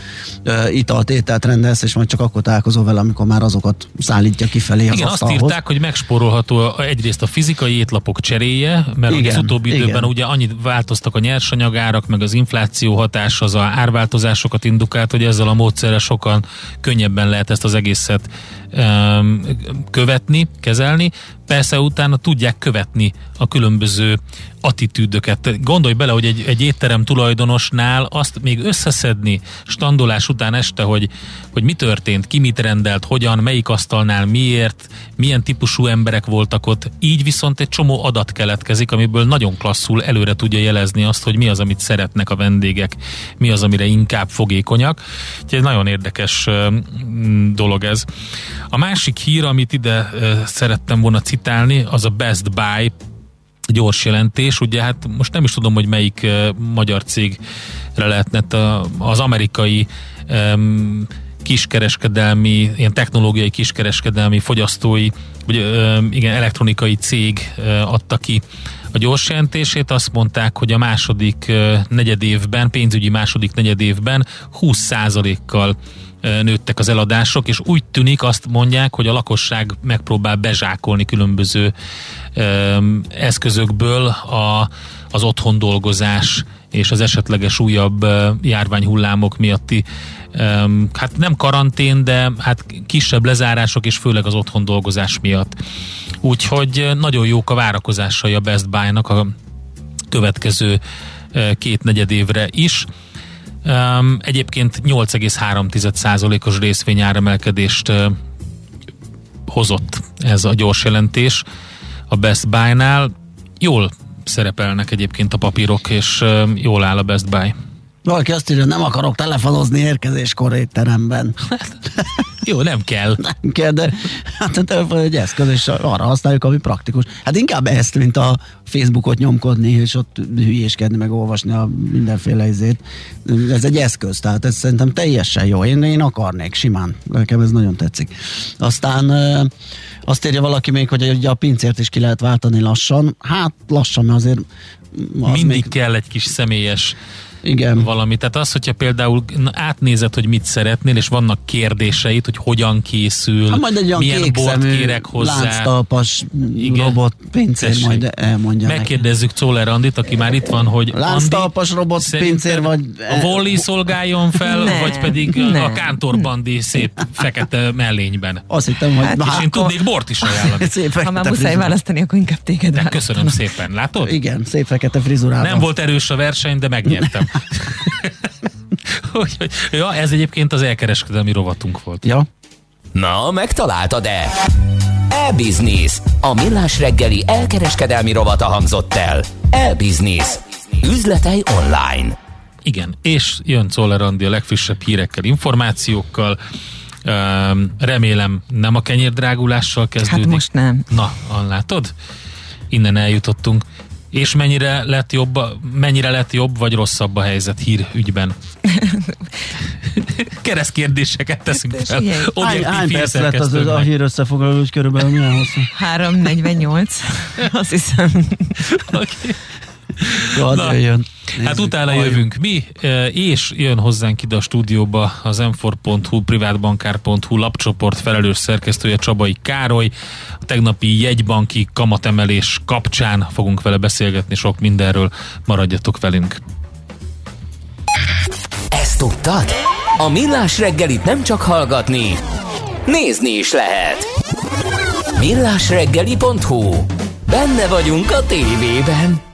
ö, italt, ételt rendelsz, és majd csak akkor találkozol vele, amikor már azokat szállítja kifelé az Igen, azt asztalhoz. írták, hogy megspórolható egyrészt a fizikai étlapok cseréje, mert Igen, az utóbbi igen. időben ugye annyit változtak a nyersanyagárak, meg az infláció hatás, az a árváltozásokat indukált, hogy ezzel a módszerrel sokan könnyebben lehet ezt az egészet követni, kezelni. Persze utána tudják követni a különböző attitűdöket. Gondolj bele, hogy egy, egy étterem tulajdonosnál azt még összeszedni standolás után este, hogy, hogy mi történt, ki mit rendelt, hogyan, melyik asztalnál, miért, milyen típusú emberek voltak ott. Így viszont egy csomó adat keletkezik, amiből nagyon klasszul előre tudja jelezni azt, hogy mi az, amit szeretnek a vendégek, mi az, amire inkább fogékonyak. Úgyhogy egy nagyon érdekes dolog ez. A másik hír, amit ide szerettem volna citálni, az a Best Buy gyors jelentés. Ugye hát most nem is tudom, hogy melyik uh, magyar cégre lehetne a, az amerikai kiskereskedelmi, ilyen technológiai kiskereskedelmi fogyasztói, vagy igen, elektronikai cég adta ki a gyors jelentését, azt mondták, hogy a második negyedévben, pénzügyi második negyedévben 20%-kal ö, nőttek az eladások, és úgy tűnik, azt mondják, hogy a lakosság megpróbál bezsákolni különböző eszközökből a, az otthon dolgozás és az esetleges újabb járványhullámok miatti hát nem karantén, de hát kisebb lezárások és főleg az otthon dolgozás miatt. Úgyhogy nagyon jók a várakozásai a Best Buy-nak a következő két negyed évre is. Um, egyébként 8,3%-os részvényáremelkedést uh, hozott ez a gyors jelentés a Best Buy-nál. Jól szerepelnek egyébként a papírok, és uh, jól áll a Best Buy. Valaki azt írja, nem akarok telefonozni érkezéskor étteremben. Jó, nem kell. Nem kell, de hát a telefon egy eszköz, és arra használjuk, ami praktikus. Hát inkább ezt, mint a Facebookot nyomkodni, és ott hülyéskedni, meg olvasni a mindenféle izét. Ez egy eszköz, tehát ez szerintem teljesen jó. Én, én akarnék simán. Nekem ez nagyon tetszik. Aztán azt írja valaki még, hogy ugye a pincért is ki lehet váltani lassan. Hát lassan, mert azért az Mindig még, kell egy kis személyes igen. valami. Tehát az, hogyha például átnézed, hogy mit szeretnél, és vannak kérdéseid, hogy hogyan készül, Hát majd egy olyan milyen bort kérek hozzá. lánctalpas Igen. robot pincér Tessék. majd elmondja. Megkérdezzük Czoller Andit, aki már itt van, hogy Lánctalpas robot pincér vagy... A Wally szolgáljon fel, Nem, vagy pedig a nem. Kántor Bandi szép fekete mellényben. Azt hittem, hogy... Hát, És én tudnék bort is ajánlani. Szép Ha már muszáj választani, akkor inkább téged De köszönöm szépen, látod? Igen, szép fekete frizurával. Nem volt erős a verseny, de megnyertem. Úgyhogy- ja, ez egyébként az elkereskedelmi rovatunk volt. Ja, Na, megtaláltad-e? E-Business. A millás reggeli elkereskedelmi rovata hangzott el. E-Business. Üzletei online. Igen, és jön Czoller Andi a legfrissebb hírekkel, információkkal. Um, remélem nem a kenyérdrágulással kezdődik. Hát most nem. Na, látod? Innen eljutottunk. És mennyire lett jobb, a- mennyire lett jobb vagy rosszabb a helyzet hír ügyben? Keresztkérdéseket teszünk fel. Hány, perc lett az a hírszerkesztőknek. hír összefoglaló, hogy körülbelül milyen hosszú? 348, azt hiszem. Oké. Jó, Na, jön. Hát utána Halljuk. jövünk mi, e, és jön hozzánk ide a stúdióba az m4.hu, privátbankár.hu lapcsoport felelős szerkesztője Csabai Károly. A tegnapi jegybanki kamatemelés kapcsán fogunk vele beszélgetni sok mindenről. Maradjatok velünk. Ezt tudtad? A millás reggelit nem csak hallgatni, nézni is lehet. Millásreggeli.hu. Benne vagyunk a tévében.